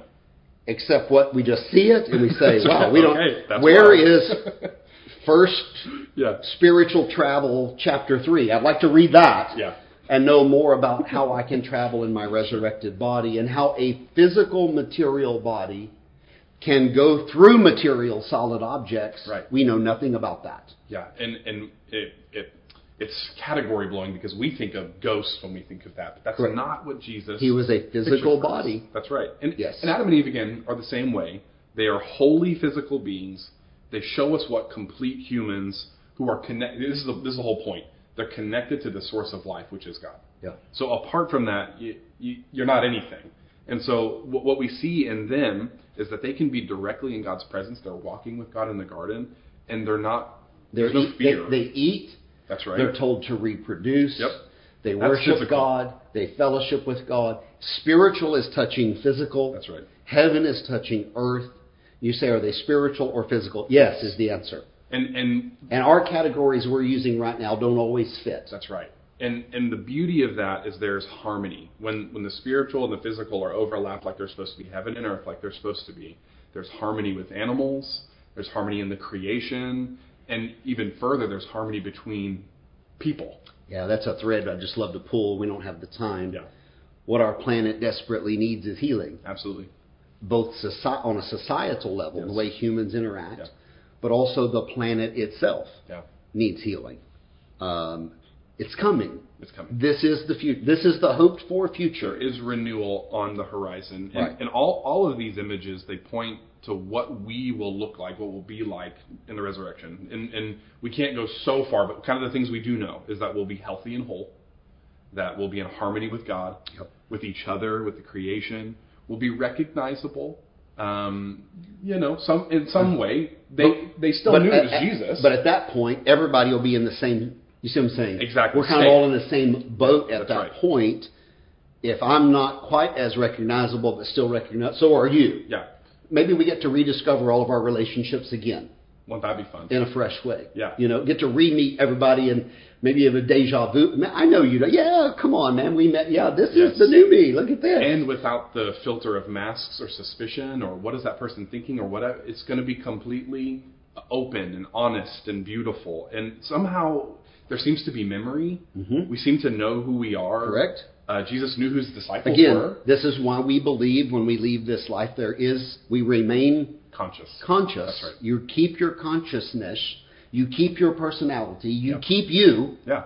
except what we just see it and we say, <laughs> "Wow, right. we don't." Okay, where is First <laughs> Yeah. Spiritual Travel, Chapter Three? I'd like to read that. Yeah. And know more about how I can travel in my resurrected body and how a physical material body can go through material solid objects. Right. We know nothing about that. Yeah, and and it, it it's category blowing because we think of ghosts when we think of that, but that's Correct. not what Jesus. He was a physical for us. body. That's right. And Yes. and Adam and Eve again are the same way. They are wholly physical beings. They show us what complete humans who are connected. This is the, this is the whole point. They're connected to the source of life, which is God. Yeah. So apart from that, you, you, you're not anything. And so what, what we see in them is that they can be directly in God's presence. They're walking with God in the garden, and they're not. They're There's no eat, they, fear. they eat. That's right. They're told to reproduce. Yep. They That's worship physical. God. They fellowship with God. Spiritual is touching physical. That's right. Heaven is touching earth. You say, are they spiritual or physical? Yes, is the answer. And and And our categories we're using right now don't always fit. That's right. And and the beauty of that is there's harmony. When when the spiritual and the physical are overlapped like they're supposed to be, heaven and earth like they're supposed to be, there's harmony with animals, there's harmony in the creation, and even further there's harmony between people. Yeah, that's a thread I'd just love to pull. We don't have the time. Yeah. What our planet desperately needs is healing, Absolutely. both soci- on a societal level, the way humans interact, Yeah. But also the planet itself Yeah. needs healing. Um, it's coming. It's coming. This is the future. This is the hoped for future. There is renewal on the horizon. And, Right. and all, all of these images, they point to what we will look like, what we'll be like in the resurrection. And, and we can't go so far, but kind of the things we do know is that we'll be healthy and whole, that we'll be in harmony with God, Yep. with each other, with the creation. We'll be recognizable. Um, you know, some in some way they they still But knew at- it was Jesus. But at that point, everybody will be in the same. You see what I'm saying? Exactly. We're kind of all in the same boat at That's that right. point. If I'm not quite as recognizable, but still recognized, so are you. yeah, Maybe we get to rediscover all of our relationships again won't that be fun? in a fresh way. Yeah. You know, get to re-meet everybody and maybe have a deja vu. Man, I know you. Yeah, come on, man. We met. Yeah, this Yes. is the new me. Look at this. and without the filter of masks or suspicion or what is that person thinking or whatever it's going to be completely open and honest and beautiful and somehow there seems to be memory Mhm. we seem to know who we are Correct. uh, jesus knew who his disciples Again, were this is why we believe when we leave this life, there is we remain conscious conscious. That's right. You keep your consciousness. You keep your personality. You Yep. keep you, yeah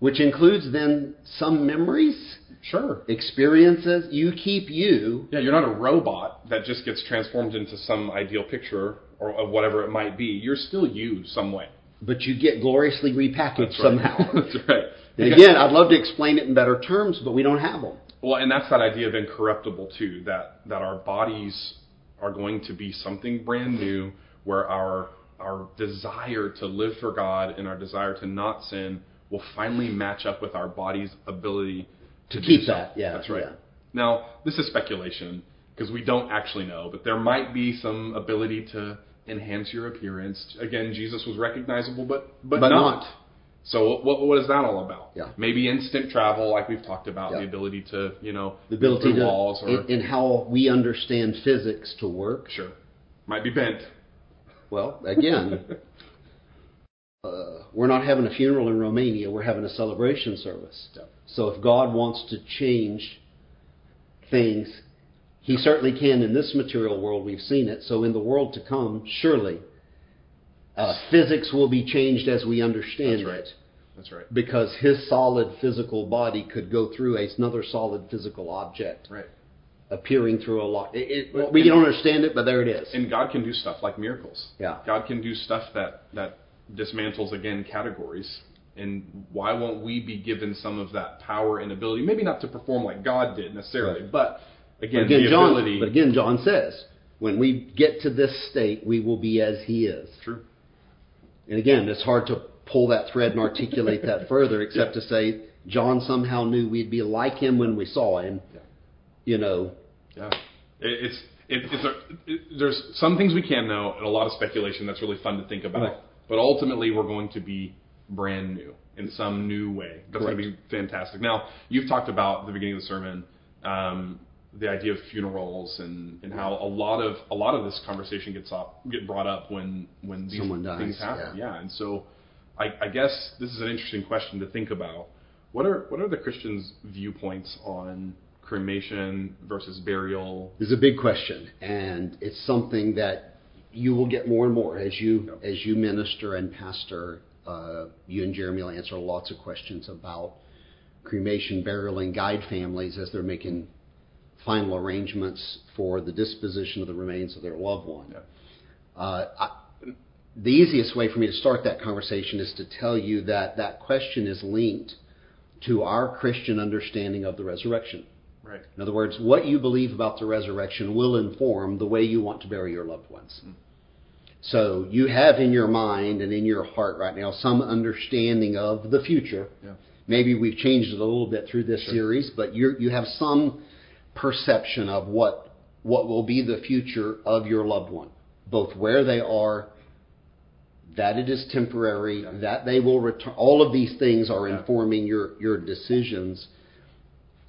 which includes then some memories, sure experiences. You keep you. yeah you're not a robot that just gets transformed into some ideal picture or of whatever it might be you're still you some way But you get gloriously repackaged That's right. somehow. <laughs> that's right And again, I'd love to explain it in better terms, but we don't have them. Well, and that's that idea of incorruptible too. That that our bodies are going to be something brand new, where our our desire to live for God and our desire to not sin will finally match up with our body's ability to, To keep so. that, yeah, that's right. yeah. Now, this is speculation because we don't actually know, but there might be some ability to enhance your appearance. Again, Jesus was recognizable, but but, But not. not. So what what is that all about? Yeah. Maybe instant travel, like we've talked about, Yeah. the ability to you know The ability to, walls or in, in how we understand physics to work. sure might be bent. Well, again, uh, we're not having a funeral in Romania. We're having a celebration service. Yeah. So if God wants to change things, He certainly can in this material world. We've seen it. So in the world to come, surely uh, physics will be changed as we understand That's right. it. That's right. Because His solid physical body could go through another solid physical object, Right. Appearing through a lot. It, it, we don't understand it, but there it is. And God can do stuff like miracles. Yeah. God can do stuff that that dismantles again categories. And why won't we be given some of that power and ability? Maybe not to perform like God did necessarily, Right. but again, But again, the John, ability. but again, John says, when we get to this state, we will be as He is. True. And again, it's hard to pull that thread and articulate that further, except <laughs> to say John somehow knew we'd be like Him when we saw Him. Yeah. You know, Yeah, it, it's it, it's a, it, there's some things we can know and a lot of speculation that's really fun to think about. Right. But ultimately, we're going to be brand new in some new way. That's going to be fantastic. Now, you've talked about the beginning of the sermon um, the idea of funerals and, and how a lot of a lot of this conversation gets up get brought up when when these dies, things happen. yeah. yeah. And so, I, I guess this is an interesting question to think about. What are what are the Christians' viewpoints on cremation versus burial? is a big question, and it's something that you will get more and more as you Yeah. as you minister and pastor. Uh, you and Jeremy will answer lots of questions about cremation, burial, and guide families as they're making final arrangements for the disposition of the remains of their loved one. Yeah. Uh, I, the easiest way for me to start that conversation is to tell you that that question is linked to our Christian understanding of the resurrection. Right. In other words, what you believe about the resurrection will inform the way you want to bury your loved ones. Mm. So you have in your mind and in your heart right now some understanding of the future. Yeah. Maybe we've changed it a little bit through this Sure. series, but you you have some perception of what what will be the future of your loved one, both where they are, that it is temporary, Yeah. that they will return. All of these things are Yeah. informing your your decisions,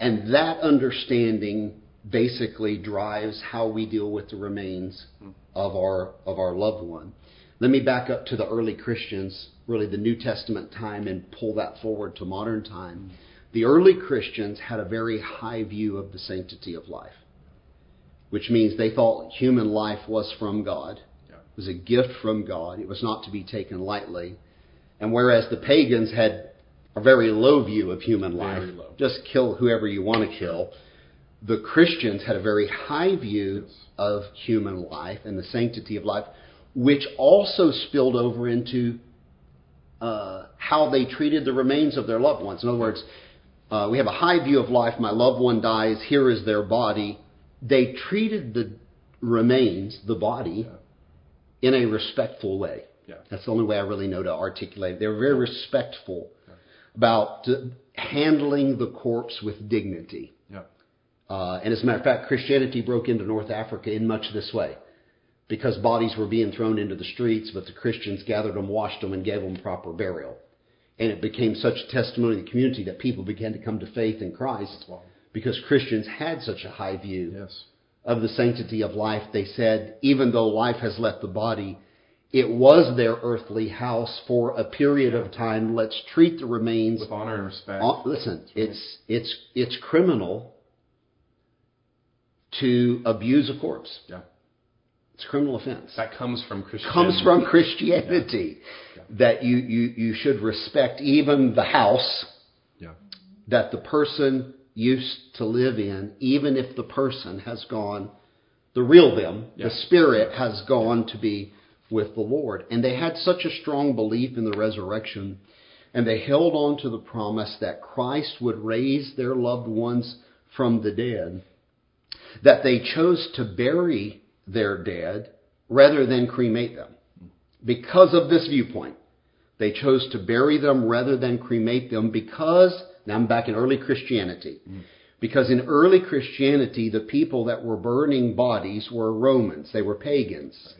and that understanding basically drives how we deal with the remains of our of our loved one. Let me back up to the early Christians, really the New Testament time, and pull that forward to modern time. The early Christians had a very high view of the sanctity of life, which means they thought human life was from God. It was a gift from God. It was not to be taken lightly. And whereas the pagans had a very low view of human life, Very low. just kill whoever you want to kill, the Christians had a very high view Yes. of human life and the sanctity of life, which also spilled over into uh, how they treated the remains of their loved ones. In other words, uh, we have a high view of life. My loved one dies. Here is their body. They treated the remains, the body, in a respectful way. Yeah. That's the only way I really know to articulate. They were very respectful about uh, handling the corpse with dignity. Yeah. Uh, and as a matter of fact, Christianity broke into North Africa in much this way. Because bodies were being thrown into the streets, but the Christians gathered them, washed them, and gave them proper burial. And it became such a testimony in the community that people began to come to faith in Christ because Christians had such a high view Yes. of the sanctity of life. They said, even though life has left the body, it was their earthly house for a period of time. Let's treat the remains With honor and respect. listen, it's it's it's criminal to abuse a corpse. yeah. It's a criminal offense. That comes from Christianity. comes from Christianity Yeah. that you, you you should respect even the house Yeah. that the person used to live in, even if the person has gone, the real them, Yeah. the spirit has gone to be with the Lord. And they had such a strong belief in the resurrection, and they held on to the promise that Christ would raise their loved ones from the dead, that they chose to bury their dead rather than cremate them. Because of this viewpoint, they chose to bury them rather than cremate them because, now I'm back in early Christianity, because in early Christianity, the people that were burning bodies were Romans, they were pagans.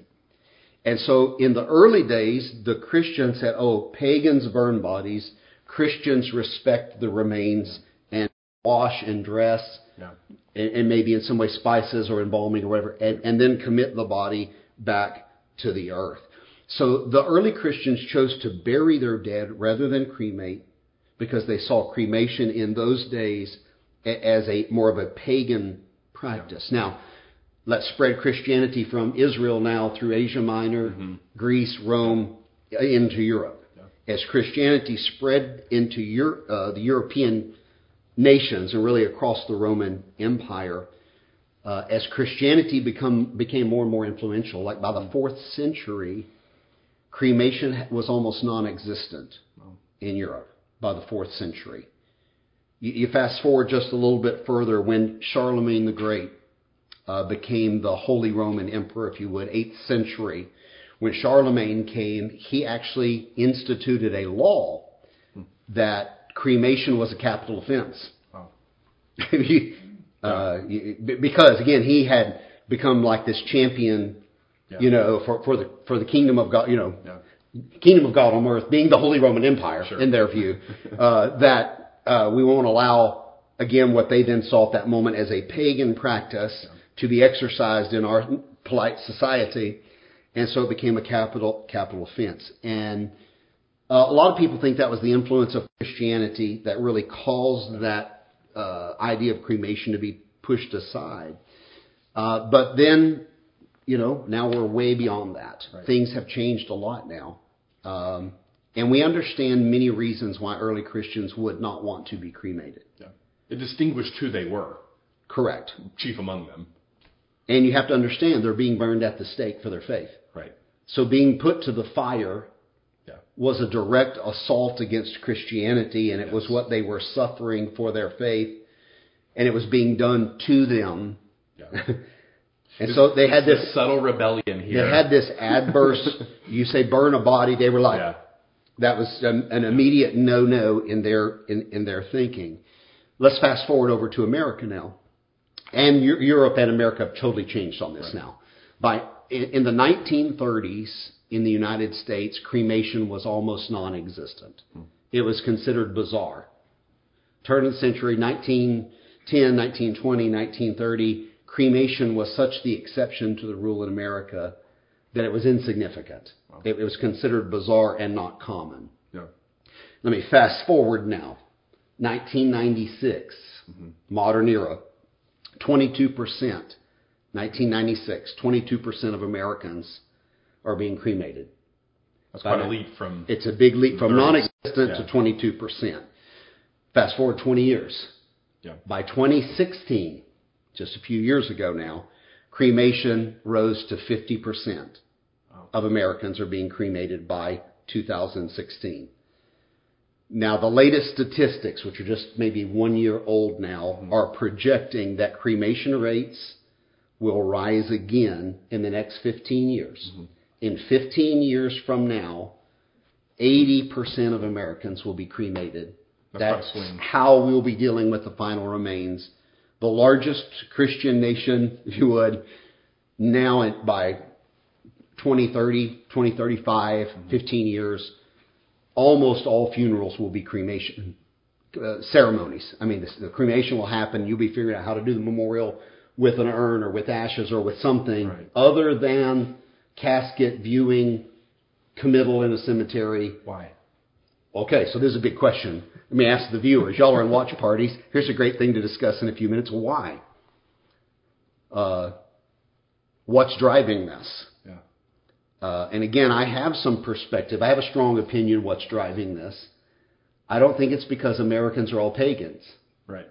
And so in the early days, the Christians said, oh, pagans burn bodies, Christians respect the remains and wash and dress Yeah. and, and maybe in some way spices or embalming or whatever, and, and then commit the body back to the earth. So the early Christians chose to bury their dead rather than cremate because they saw cremation in those days as a more of a pagan practice. Now, let's spread Christianity from Israel now through Asia Minor, Greece, Rome, into Europe. As Christianity spread into Euro- uh, the European nations and really across the Roman Empire, uh, as Christianity become became more and more influential, like by the fourth century, cremation was almost non-existent in Europe by the fourth century. You, you fast forward just a little bit further when Charlemagne the Great uh, became the Holy Roman Emperor, if you would, eighth century. When Charlemagne came, he actually instituted a law that cremation was a capital offense. <laughs> Uh, because again, he had become like this champion, Yeah. you know, for, for the for the kingdom of God, you know, Yeah. kingdom of God on earth being the Holy Roman Empire Sure. in their view, uh, that uh, we won't allow again what they then saw at that moment as a pagan practice to be exercised in our polite society, and so it became a capital capital offense. And uh, a lot of people think that was the influence of Christianity that really caused that uh, idea of cremation to be pushed aside. Uh, but then, you know, now we're way beyond that. Right. Things have changed a lot now. Um, and we understand many reasons why early Christians would not want to be cremated. Yeah. It distinguished who they were, Correct. chief among them. And you have to understand they're being burned at the stake for their faith. Right. So being put to the fire Yeah. was a direct assault against Christianity, and it was what they were suffering for their faith, and it was being done to them. Yeah. <laughs> And so they had this subtle rebellion here. they had this <laughs> adverse you say burn a body they were like yeah. that was an, an immediate no no in their in, in their thinking let's fast forward over to america now and europe and america have totally changed on this now. By in, the 1930s in the united states cremation was almost non-existent. Hmm. It was considered bizarre. Turn of the century 1910 1920 1930 cremation was such the exception to the rule in america that it was insignificant. It, it was considered bizarre and not common. Yeah. let me fast forward now. 1996 mm-hmm. modern era 22% 1996 22% of americans are being cremated That's quite a leap from. it's a big leap from 30s. non-existent Yeah. to 22%. Fast forward 20 years. Yeah. By 2016, just a few years ago now, cremation rose to 50% Wow. of Americans are being cremated by 2016. Now, the latest statistics, which are just maybe one year old now, Mm-hmm. are projecting that cremation rates will rise again in the next 15 years. Mm-hmm. In 15 years from now, 80% of Americans will be cremated. That's That's how we'll be dealing with the final remains. The largest Christian nation, <laughs> if you would, now by 2030, 2035, 15 years, almost all funerals will be cremation uh, ceremonies. I mean, the, the cremation will happen. You'll be figuring out how to do the memorial with an urn or with ashes or with something Right. other than casket viewing, committal in a cemetery. Why? Okay, so this is a big question. Let me ask the viewers. Y'all are in watch parties. Here's a great thing to discuss in a few minutes. Why? Uh, what's driving this? Uh, and again, I have some perspective. I have a strong opinion what's driving this. I don't think it's because Americans are all pagans. Right.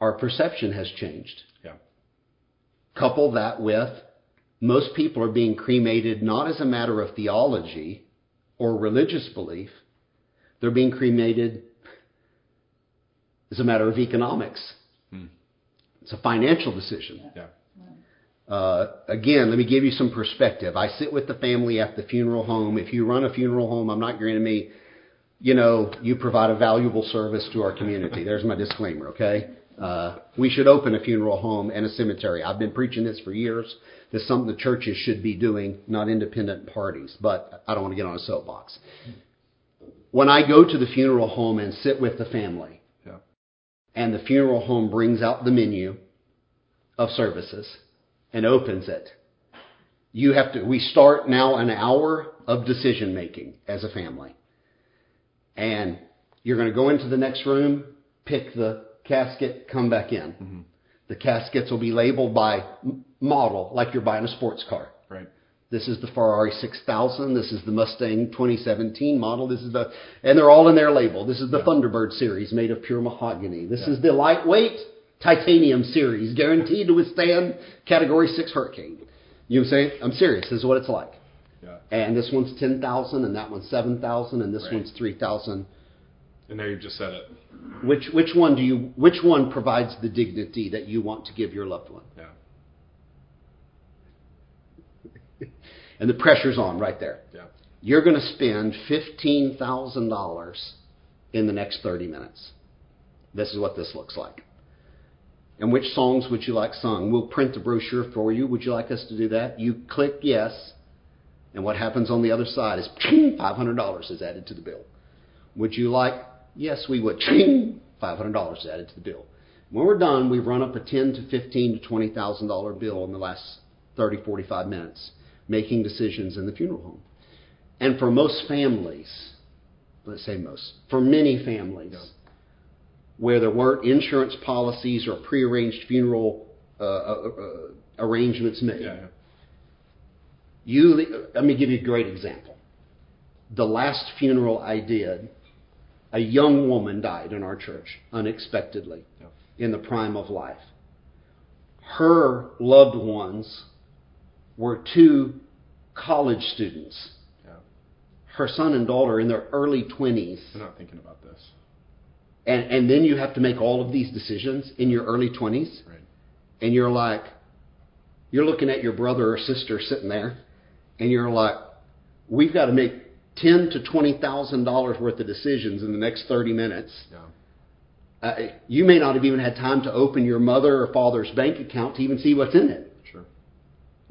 Our perception has changed. Yeah. Couple that with most people are being cremated not as a matter of theology or religious belief, they're being cremated as a matter of economics. Hmm. It's a financial decision. Yeah. Uh, again, let me give you some perspective. I sit with the family at the funeral home. If you run a funeral home, I'm not your enemy. You know, you provide a valuable service to our community. There's my disclaimer, okay? Uh, we should open a funeral home and a cemetery. I've been preaching this for years. This is something the churches should be doing, not independent parties. But I don't want to get on a soapbox. When I go to the funeral home and sit with the family, Yeah. and the funeral home brings out the menu of services and opens it. You have to, we start now an hour of decision making as a family. And you're going to go into the next room, pick the casket, come back in. Mm-hmm. The caskets will be labeled by model, like you're buying a sports car. Right. This is the Ferrari 6000. This is the Mustang 2017 model. This is the, and they're all in their label. This is the Thunderbird series made of pure mahogany. This is the lightweight titanium series guaranteed to withstand category 6 hurricane. You know what I'm saying? I'm serious. This is what it's like. Yeah. And this one's 10,000 and that one's 7,000 and this Right. one's 3,000. And now you've just said it. Which, which one do you, which one provides the dignity that you want to give your loved one? Yeah. And the pressure's on right there. Yeah. You're going to spend $15,000 in the next 30 minutes. This is what this looks like. And which songs would you like sung? We'll print the brochure for you. Would you like us to do that? You click yes. And what happens on the other side is $500 is added to the bill. Would you like? Yes, we would. $500 is added to the bill. When we're done, we've run up a ten to fifteen to twenty thousand dollar bill in the last 30, 45 minutes, making decisions in the funeral home. And for most families, let's say most, for many families, Yeah. Where there weren't insurance policies or prearranged funeral uh, uh, arrangements made, Yeah. yeah. you, let me give you a great example. The last funeral I did, a young woman died in our church unexpectedly Yeah. in the prime of life. Her loved ones were two college students. Yeah. Her son and daughter in their early 20s. They're not thinking about this. And, and then you have to make all of these decisions in your early 20s. Right. and you're like, you're looking at your brother or sister sitting there, and you're like, we've got to make ten to twenty thousand dollars worth of decisions in the next thirty minutes. Yeah. Uh, you may not have even had time to open your mother or father's bank account to even see what's in it. Sure.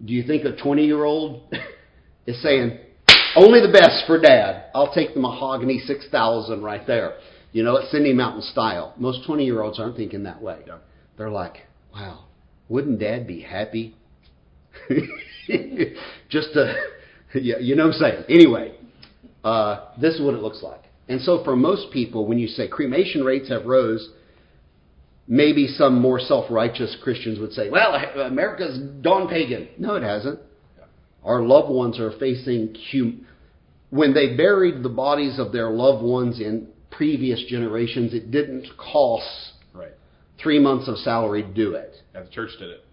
Do you think a twenty-year-old is saying, only the best for dad? I'll take the mahogany six thousand right there. You know, it's Cindy Mountain style. Most twenty-year-olds aren't thinking that way. Yeah. They're like, wow, wouldn't dad be happy? <laughs> Just to, yeah, you know what I'm saying. Anyway, uh, this is what it looks like. And so for most people, when you say cremation rates have rose, maybe some more self-righteous Christians would say, well, America's gone pagan. No, it hasn't. Yeah. Our loved ones are facing hum- when they buried the bodies of their loved ones in previous generations, it didn't cost Right. three months of salary to do it. Yeah. The church did it.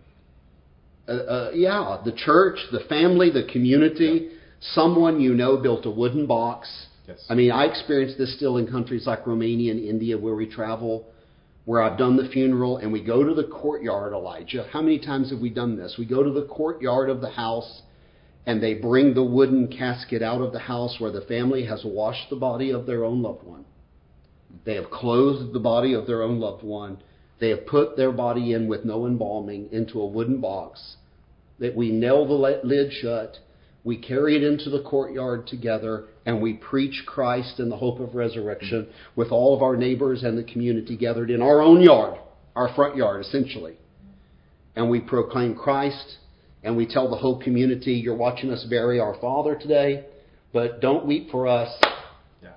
Uh, uh, yeah, the church, the family, the community, someone you know built a wooden box. Yes. I mean, I experienced this still in countries like Romania and India where we travel, where I've done the funeral and we go to the courtyard, Elijah. How many times have we done this? We go to the courtyard of the house and they bring the wooden casket out of the house where the family has washed the body of their own loved one. They have clothed the body of their own loved one. They have put their body in with no embalming into a wooden box. That we nail the lid shut. We carry it into the courtyard together and we preach Christ and the hope of resurrection with all of our neighbors and the community gathered in our own yard, our front yard essentially. And we proclaim Christ and we tell the whole community, you're watching us bury our father today, but don't weep for us.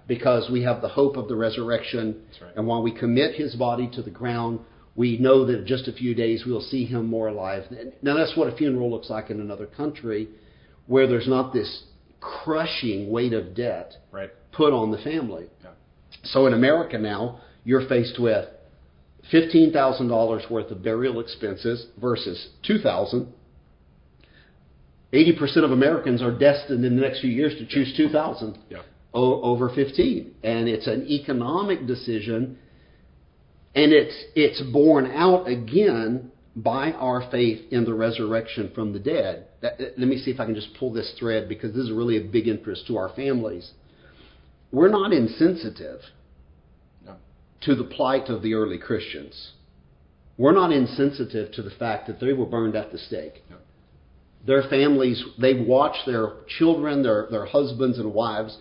Because we have the hope of the resurrection. Right. And while we commit his body to the ground, we know that in just a few days we'll see him more alive. Now, that's what a funeral looks like in another country where there's not this crushing weight of debt Right. put on the family. Yeah. So in America now, you're faced with $15,000 worth of burial expenses versus 2000 80% of Americans are destined in the next few years to choose 2000 Yeah. O- over 15 and it's an economic decision and it's it's borne out again by our faith in the resurrection from the dead. That, let me see if i can just pull this thread because this is really a big interest to our families. We're not insensitive No. to the plight of the early christians. We're not insensitive to the fact that they were burned at the stake. No. their families, they watched their children, their, their husbands and wives,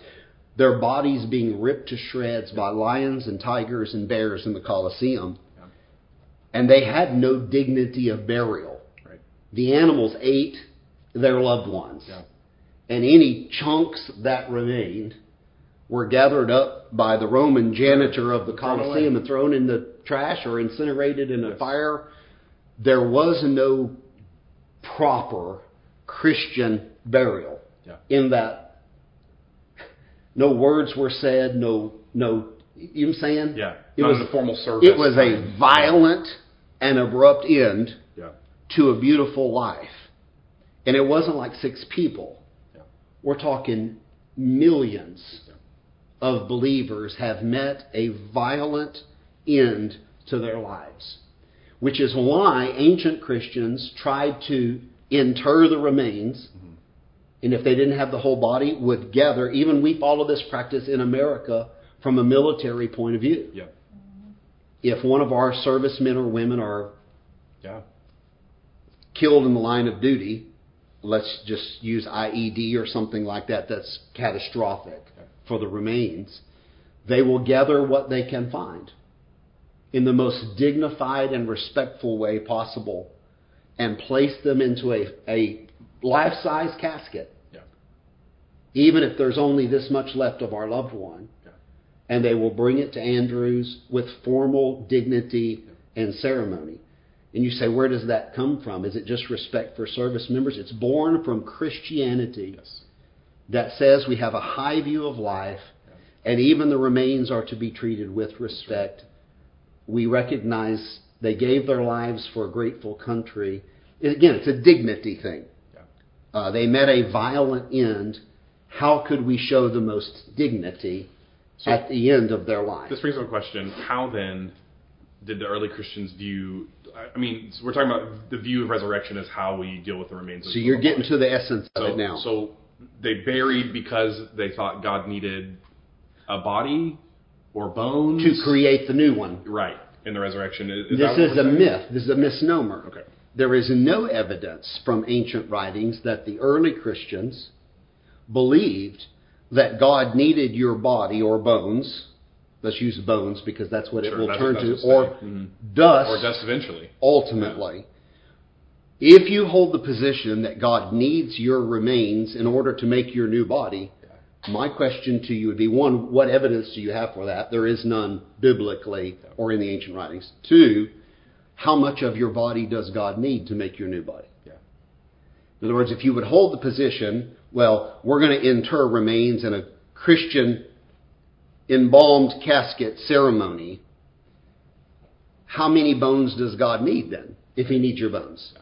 their bodies being ripped to shreds by lions and tigers and bears in the Colosseum. Yeah. And they had no dignity of burial. Right. The animals ate their loved ones. Yeah. And any chunks that remained were gathered up by the Roman janitor of the Colosseum and thrown in the trash or incinerated in a Yes. fire. There was no proper Christian burial Yeah. in that no words were said, no no you know what I'm saying? Yeah. It Not was a formal service. it was a violent and abrupt end Yeah. to a beautiful life. And it wasn't like six people. Yeah. We're talking millions of believers have met a violent end to their lives. Which is why ancient Christians tried to inter the remains, mm-hmm. And if they didn't have the whole body, would gather. Even we follow this practice in America from a military point of view. Yeah. If one of our servicemen or women are Yeah. killed in the line of duty, let's just use IED or something like that that's catastrophic for the remains, they will gather what they can find in the most dignified and respectful way possible and place them into a, a life size casket, Yeah. even if there's only this much left of our loved one. Yeah. And they will bring it to Andrews with formal dignity and ceremony. And you say, where does that come from? Is it just respect for service members? It's born from Christianity Yes. that says we have a high view of life and even the remains are to be treated with respect. We recognize they gave their lives for a grateful country. Again, it's a dignity thing. Uh, they met a violent end. How could we show the most dignity So- at the end of their life? This brings up a question: How then did the early Christians view? I- mean, so we're talking about the view of resurrection as how we deal with the remains. of So you're getting to the essence of it now. So they buried because they thought God needed a body or bones to create the new one. right in the resurrection. Is, is This is a saying? myth. This is a misnomer. Okay. There is no evidence from ancient writings that the early Christians believed that God needed your body or bones. Let's use bones because that's what it will turn to, or. Mhm. dust, Or dust eventually. ultimately. If you hold the position that God needs your remains in order to make your new body, my question to you would be one, what evidence do you have for that? There is none biblically or in the ancient writings. Two, how much of your body does God need to make your new body? Yeah. In other words, if you would hold the position, well, we're going to inter remains in a Christian embalmed casket ceremony, how many bones does God need then, if He needs your bones?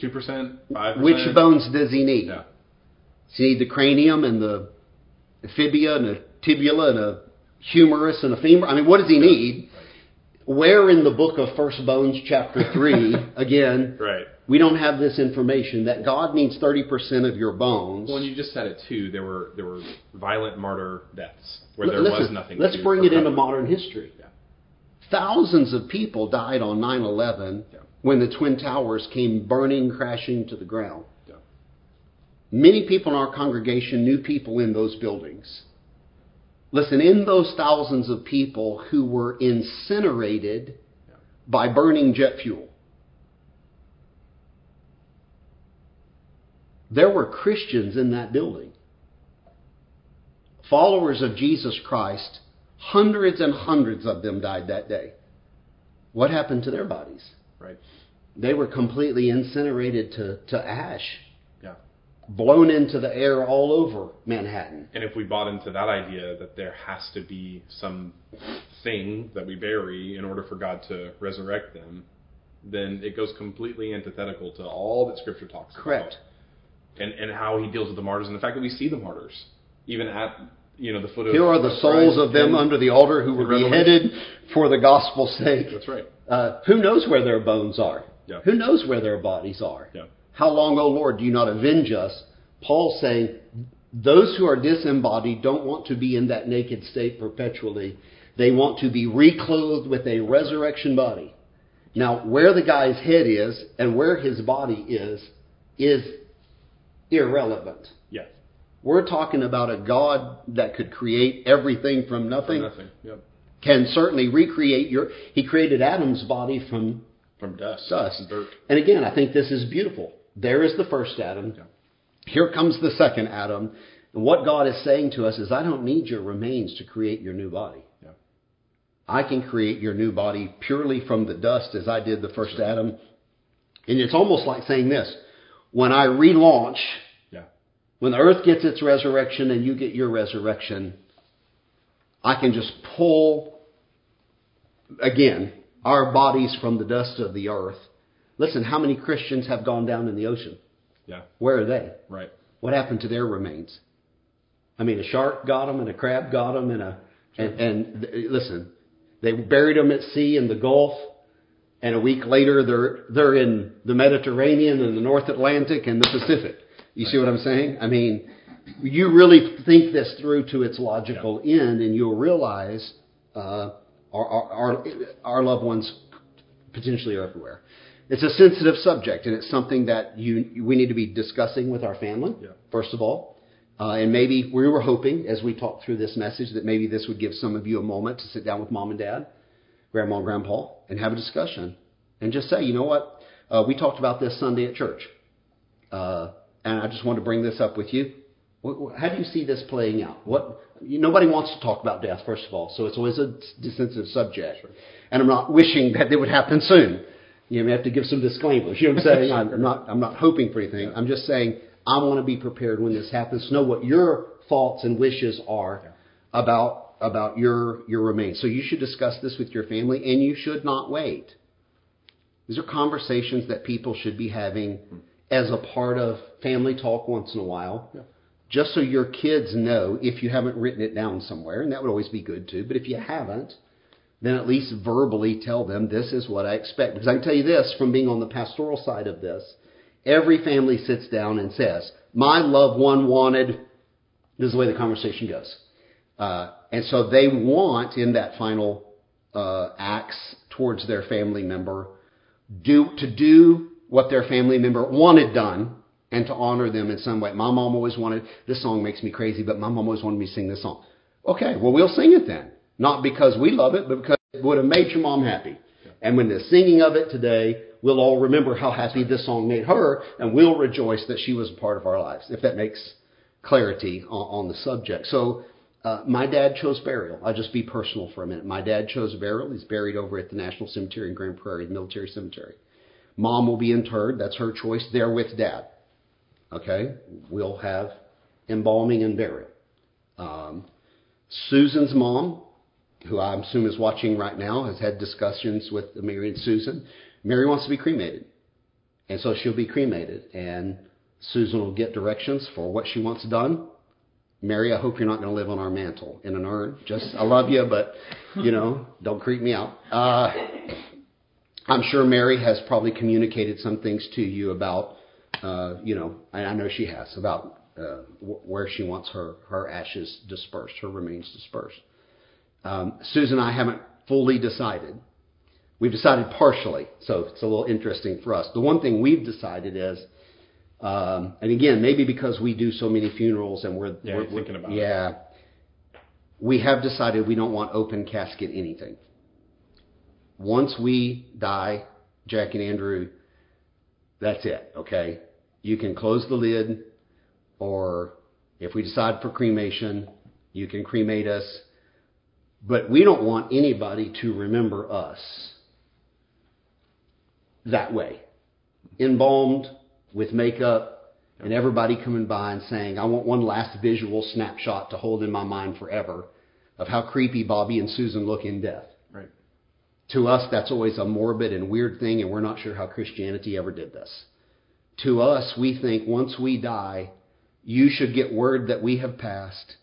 Two percent, five percent. Which bones does He need? Yeah. Does He need the cranium and the fibia and the tibula and a humerus and a femur? I mean, what does He need? Where in the book of First Bones, chapter 3, <laughs> again, Right. we don't have this information that God needs 30% of your bones. Well, and you just said it too. There were there were violent martyr deaths where there Listen, was nothing. Let's bring it into modern history. Yeah. Thousands of people died on 9 11 Yeah. when the Twin Towers came burning, crashing to the ground. Yeah. Many people in our congregation knew people in those buildings. Listen, in those thousands of people who were incinerated by burning jet fuel, there were Christians in that building. Followers of Jesus Christ, hundreds and hundreds of them died that day. What happened to their bodies? Right. They were completely incinerated to, to ash. Blown into the air all over Manhattan. And if we bought into that idea that there has to be some thing that we bury in order for God to resurrect them, then it goes completely antithetical to all that Scripture talks Correct. about. And and how He deals with the martyrs and the fact that we see the martyrs even at you know the foot of. Here are the of souls of them under the altar who were beheaded for the gospel's sake. That's right. Uh, who knows where their bones are? Yeah. Who knows where their bodies are? Yeah. How long, O Lord, do you not avenge us? Paul's saying those who are disembodied don't want to be in that naked state perpetually. They want to be reclothed with a resurrection body. Now, where the guy's head is and where his body is, is irrelevant. Yeah. We're talking about a God that could create everything from nothing, From nothing. Yep. can certainly recreate your. He created Adam's body from From dust. dust. and dirt. And again, I think this is beautiful. There is the first Adam. Here comes the second Adam. And what God is saying to us is, I don't need your remains to create your new body. Yeah. I can create your new body purely from the dust as I did the first Adam. And it's almost like saying this when I relaunch, Yeah. when the earth gets its resurrection and you get your resurrection, I can just pull again our bodies from the dust of the earth. Listen, how many Christians have gone down in the ocean? Yeah. Where are they? Right. What happened to their remains? I mean, a shark got them, and a crab got them, and a and, and th- listen, they buried them at sea in the Gulf, and a week later they're they're in the Mediterranean and the North Atlantic and the Pacific. You see what I'm saying? I mean, you really think this through to its logical end, and you'll realize uh, our, our our our loved ones potentially are everywhere. It's a sensitive subject, and it's something that you we need to be discussing with our family. Yeah. First of all, uh, and maybe we were hoping, as we talked through this message, that maybe this would give some of you a moment to sit down with mom and dad, grandma and grandpa, and have a discussion, and just say, you know what, uh, we talked about this Sunday at church, uh, and I just want to bring this up with you. How do you see this playing out? What you, nobody wants to talk about death, first of all, so it's always a sensitive subject. Sure. And I'm not wishing that it would happen soon. You may have to give some disclaimers. You know what I'm saying? I'm not. I'm not hoping for anything. I'm just saying I want to be prepared when this happens. To know what your thoughts and wishes are about about your your remains. So you should discuss this with your family, and you should not wait. These are conversations that people should be having hmm. as a part of family talk once in a while. Yeah. Just so your kids know if you haven't written it down somewhere, and that would always be good too. But if you haven't, then at least verbally tell them this is what I expect. Because I can tell you this from being on the pastoral side of this, every family sits down and says, "My loved one wanted." This is the way the conversation goes, uh, and so they want in that final uh, acts towards their family member do to do what their family member wanted done and to honor them in some way. My mom always wanted this song makes me crazy, but my mom always wanted me to sing this song. Okay, well we'll sing it then. Not because we love it, but because it would have made your mom happy. And when the singing of it today, we'll all remember how happy this song made her, and we'll rejoice that she was a part of our lives, if that makes clarity on, on the subject. So, uh, my dad chose burial. I'll just be personal for a minute. My dad chose burial. He's buried over at the National Cemetery in Grand Prairie, the military cemetery. Mom will be interred. That's her choice. There with dad. Okay? We'll have embalming and burial. Um, Susan's mom, who I assume is watching right now, has had discussions with Mary and Susan. Mary wants to be cremated. And so she'll be cremated. And Susan will get directions for what she wants done. Mary, I hope you're not going to live on our mantel in an urn. Just, I love you, but, you know, don't creep me out. Uh, I'm sure Mary has probably communicated some things to you about, uh, you know, I know she has, about uh, wh- where she wants her, her ashes dispersed, her remains dispersed. Um, Susan and I haven't fully decided. We've decided partially, so it's a little interesting for us. The one thing we've decided is, um, and again, maybe because we do so many funerals and we're, Yeah, we're, thinking about it. yeah, we have decided we don't want open casket anything. Once we die, Jack and Andrew, that's it. Okay, you can close the lid, or if we decide for cremation, you can cremate us. But we don't want anybody to remember us that way. Embalmed with makeup and everybody coming by and saying, I want one last visual snapshot to hold in my mind forever of how creepy Bobby and Susan look in death. Right. To us, that's always a morbid and weird thing, and we're not sure how Christianity ever did this. To us, we think once we die, you should get word that we have passed.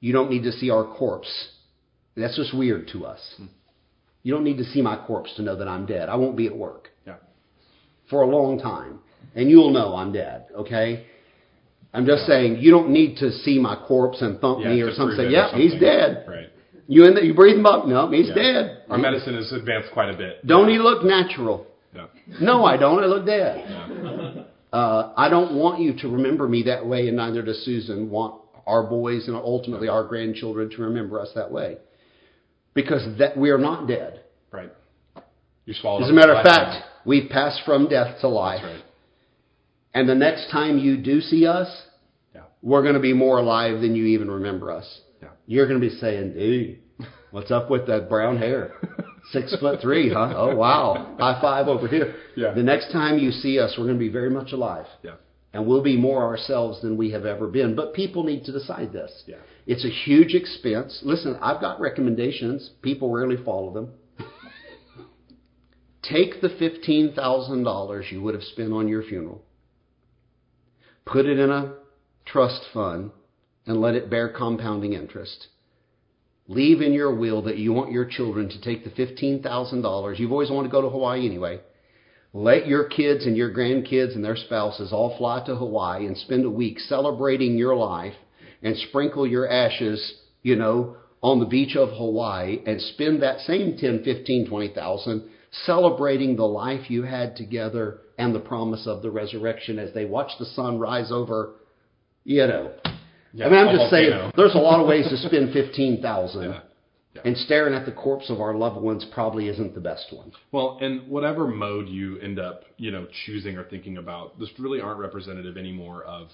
You don't need to see our corpse. That's just weird to us. You don't need to see my corpse to know that I'm dead. I won't be at work Yeah. for a long time, and you'll know I'm dead, okay? I'm just saying, you don't need to see my corpse and thump Yeah, me or something. Say, or he's dead. Right. You in the, you breathing up? No, he's Yeah. dead. Our medicine has advanced quite a bit. Don't he look natural? Yeah. No, I don't. I look dead. Yeah. Uh, I don't want you to remember me that way, and neither does Susan want our boys and ultimately our grandchildren to remember us that way. Because that we are not dead. Right. You swallowed. As a matter of fact, we've passed from death to life. Right. And the next time you do see us, Yeah. we're going to be more alive than you even remember us. Yeah. You're going to be saying, dude, what's up with that brown hair? Six foot three, huh? Oh, wow. High five over here. Yeah. The next time you see us, we're going to be very much alive. Yeah. And we'll be more ourselves than we have ever been. But people need to decide this. Yeah. It's a huge expense. Listen, I've got recommendations. People rarely follow them. Take the $15,000 you would have spent on your funeral, put it in a trust fund, and let it bear compounding interest. Leave in your will that you want your children to take the $15,000. You've always wanted to go to Hawaii anyway. Let your kids and your grandkids and their spouses all fly to Hawaii and spend a week celebrating your life and sprinkle your ashes, you know, on the beach of Hawaii and spend that same 10, 15, 20,000 celebrating the life you had together and the promise of the resurrection as they watch the sun rise over, you know. Yeah, I mean, I'm just saying, there's a lot of ways to <laughs> spend 15,000. Yeah. Yeah. And staring at the corpse of our loved ones probably isn't the best one. Well, and whatever mode you end up, you know, choosing or thinking about, this really aren't representative anymore of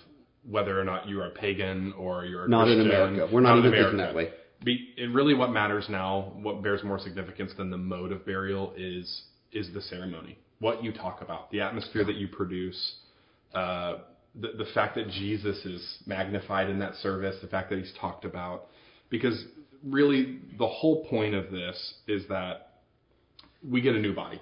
whether or not you are a pagan or you're a Not in Christian. America. We're not in even thinking that way. Be, and really, what matters now, what bears more significance than the mode of burial, is is the ceremony. What you talk about, the atmosphere that you produce, uh, the the fact that Jesus is magnified in that service, the fact that he's talked about, because really the whole point of this is that we get a new body.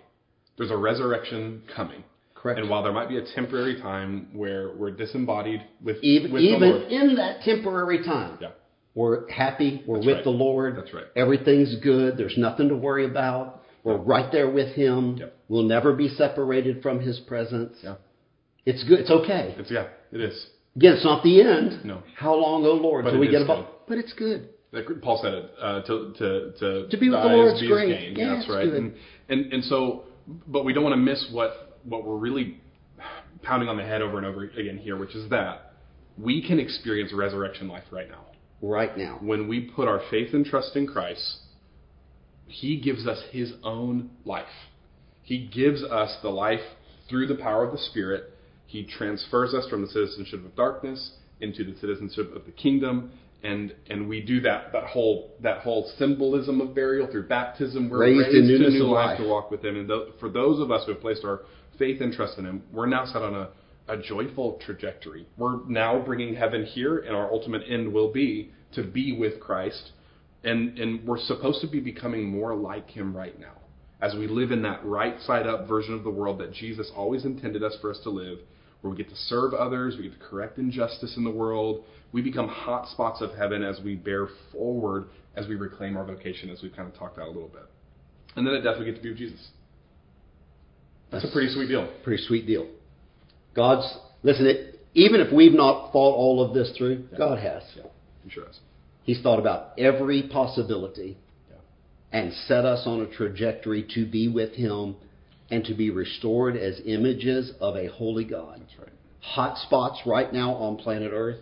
There's a resurrection coming. Correct. And while there might be a temporary time where we're disembodied with Even, with the even Lord, in that temporary time, yeah, we're happy, we're That's with right. the Lord. That's right. Everything's good, there's nothing to worry about. We're right there with Him. Yep. We'll never be separated from His presence. yeah, It's good, it's okay. it's yeah, it is. Again, it's not the end. No. How long, oh Lord, But till we get above? good. But it's good. Like Paul said it uh, to to to To be with the Lord is great. Yeah, that's right. good. And, and and so, but we don't want to miss what what we're really pounding on the head over and over again here, which is that we can experience resurrection life right now Right now. when we put our faith and trust in Christ. He gives us His own life. He gives us the life through the power of the Spirit. He transfers us from the citizenship of darkness into the citizenship of the kingdom, and and we do that that whole that whole symbolism of burial through baptism. We're Raised raised, to new life, life. to walk with Him. And tho- for those of us who have placed our faith and trust in Him, we're now set on a a joyful trajectory. We're now bringing heaven here, and our ultimate end will be to be with Christ. And and we're supposed to be becoming more like him right now. As we live in that right side up version of the world that Jesus always intended us for us to live where we get to serve others we get to correct injustice in the world we become hot spots of heaven as we bear forward as we reclaim our vocation as we've kind of talked about a little bit. And then at death we get to be with Jesus that's a pretty sweet deal Pretty sweet deal. God's, listen, it, even if we've not thought all of this through, God has. yeah he sure is He's thought about every possibility yeah and set us on a trajectory to be with Him and to be restored as images of a holy God. that's right Hot spots right now on planet Earth.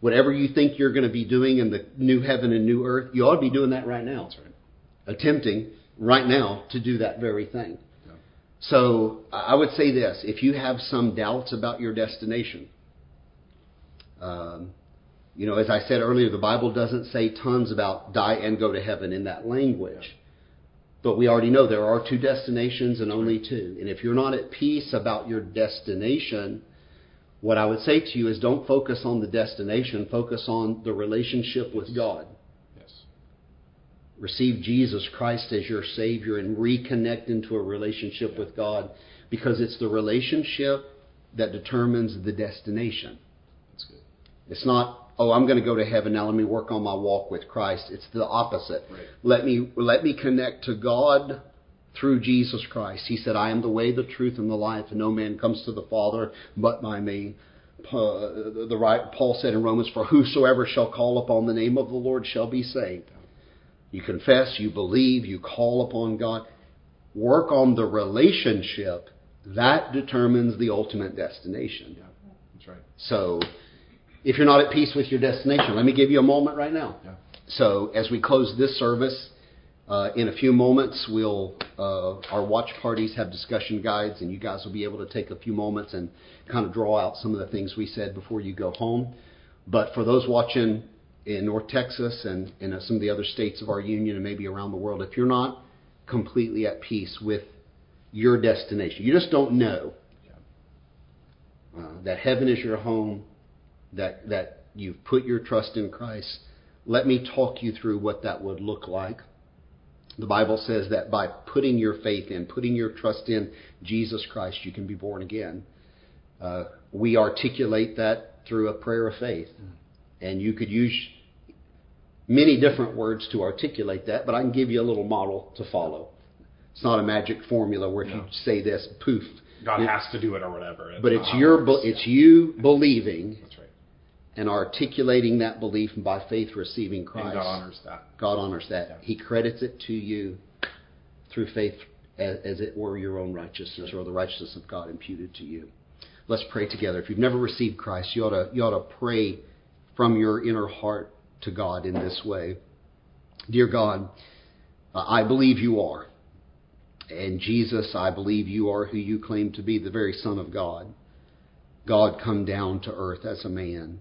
Whatever you think you're going to be doing in the new heaven and new earth, you ought to be doing that right now. that's right Attempting right now to do that very thing. So I would say this if you have some doubts about your destination, um, you know, as I said earlier, the Bible doesn't say tons about die and go to heaven in that language. But we already know there are two destinations and only two. And if you're not at peace about your destination, what I would say to you is don't focus on the destination, focus on the relationship with God. Receive Jesus Christ as your Savior and reconnect into a relationship with God because it's the relationship that determines the destination. that's good It's not, oh, I'm going to go to heaven now. Let me work on my walk with Christ. It's the opposite. Right. Let me let me connect to God through Jesus Christ. He said, "I am the way, the truth, and the life, and no man comes to the Father but by me." Uh, the right Paul said in Romans, "For whosoever shall call upon the name of the Lord shall be saved." You confess, you believe, you call upon God. Work on the relationship. That determines the ultimate destination. yeah that's right So, if you're not at peace with your destination, let me give you a moment right now. yeah So, as we close this service, uh, in a few moments, we'll uh, our watch parties have discussion guides, and you guys will be able to take a few moments and kind of draw out some of the things we said before you go home. But for those watching in North Texas and in uh, some of the other states of our union and maybe around the world, if you're not completely at peace with your destination, you just don't know yeah uh, that heaven is your home, that that you've put your trust in Christ. Let me talk you through what that would look like. The Bible says that by putting your faith in, putting your trust in Jesus Christ, you can be born again. Uh, we articulate that through a prayer of faith, and you could use many different words to articulate that, but I can give you a little model to follow. It's not a magic formula where if you say this, poof. God It- has to do it or whatever but it's your be- it's you believing that's right and articulating that belief and by faith receiving Christ. and God honors that God honors that. Yeah. He credits it to you through faith as, as it were your own righteousness or the righteousness of God imputed to you. Let's pray together. If you've never received Christ, you ought to, you ought to pray from your inner heart to God in this way. Dear God, I believe you are. And Jesus, I believe you are who you claim to be, the very Son of God. God come down to earth as a man.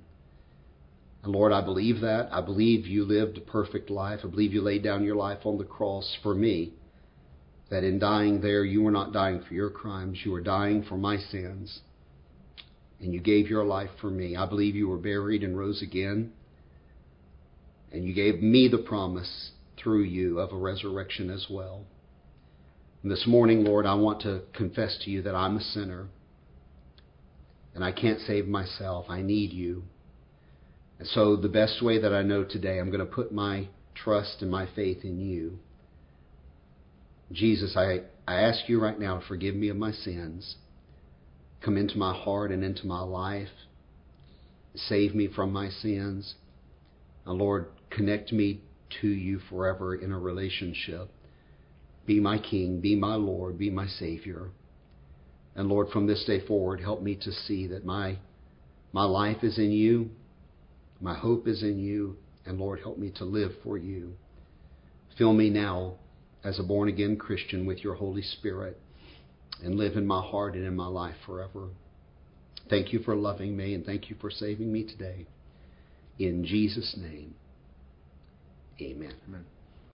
And Lord, I believe that. I believe you lived a perfect life. I believe you laid down your life on the cross for me. That in dying there, you were not dying for your crimes, you were dying for my sins. And you gave your life for me. I believe you were buried and rose again. And you gave me the promise through you of a resurrection as well. And this morning, Lord, I want to confess to you that I'm a sinner and I can't save myself. I need you. And so, the best way that I know today, I'm going to put my trust and my faith in you. Jesus, I, I ask you right now to forgive me of my sins. Come into my heart and into my life. Save me from my sins. And Lord, connect me to you forever in a relationship. Be my King, be my Lord, be my Savior. And Lord, from this day forward, help me to see that my, my life is in you, my hope is in you, and Lord, help me to live for you. Fill me now as a born again Christian with your Holy Spirit and live in my heart and in my life forever. Thank you for loving me and thank you for saving me today. In Jesus' name, amen. Amen.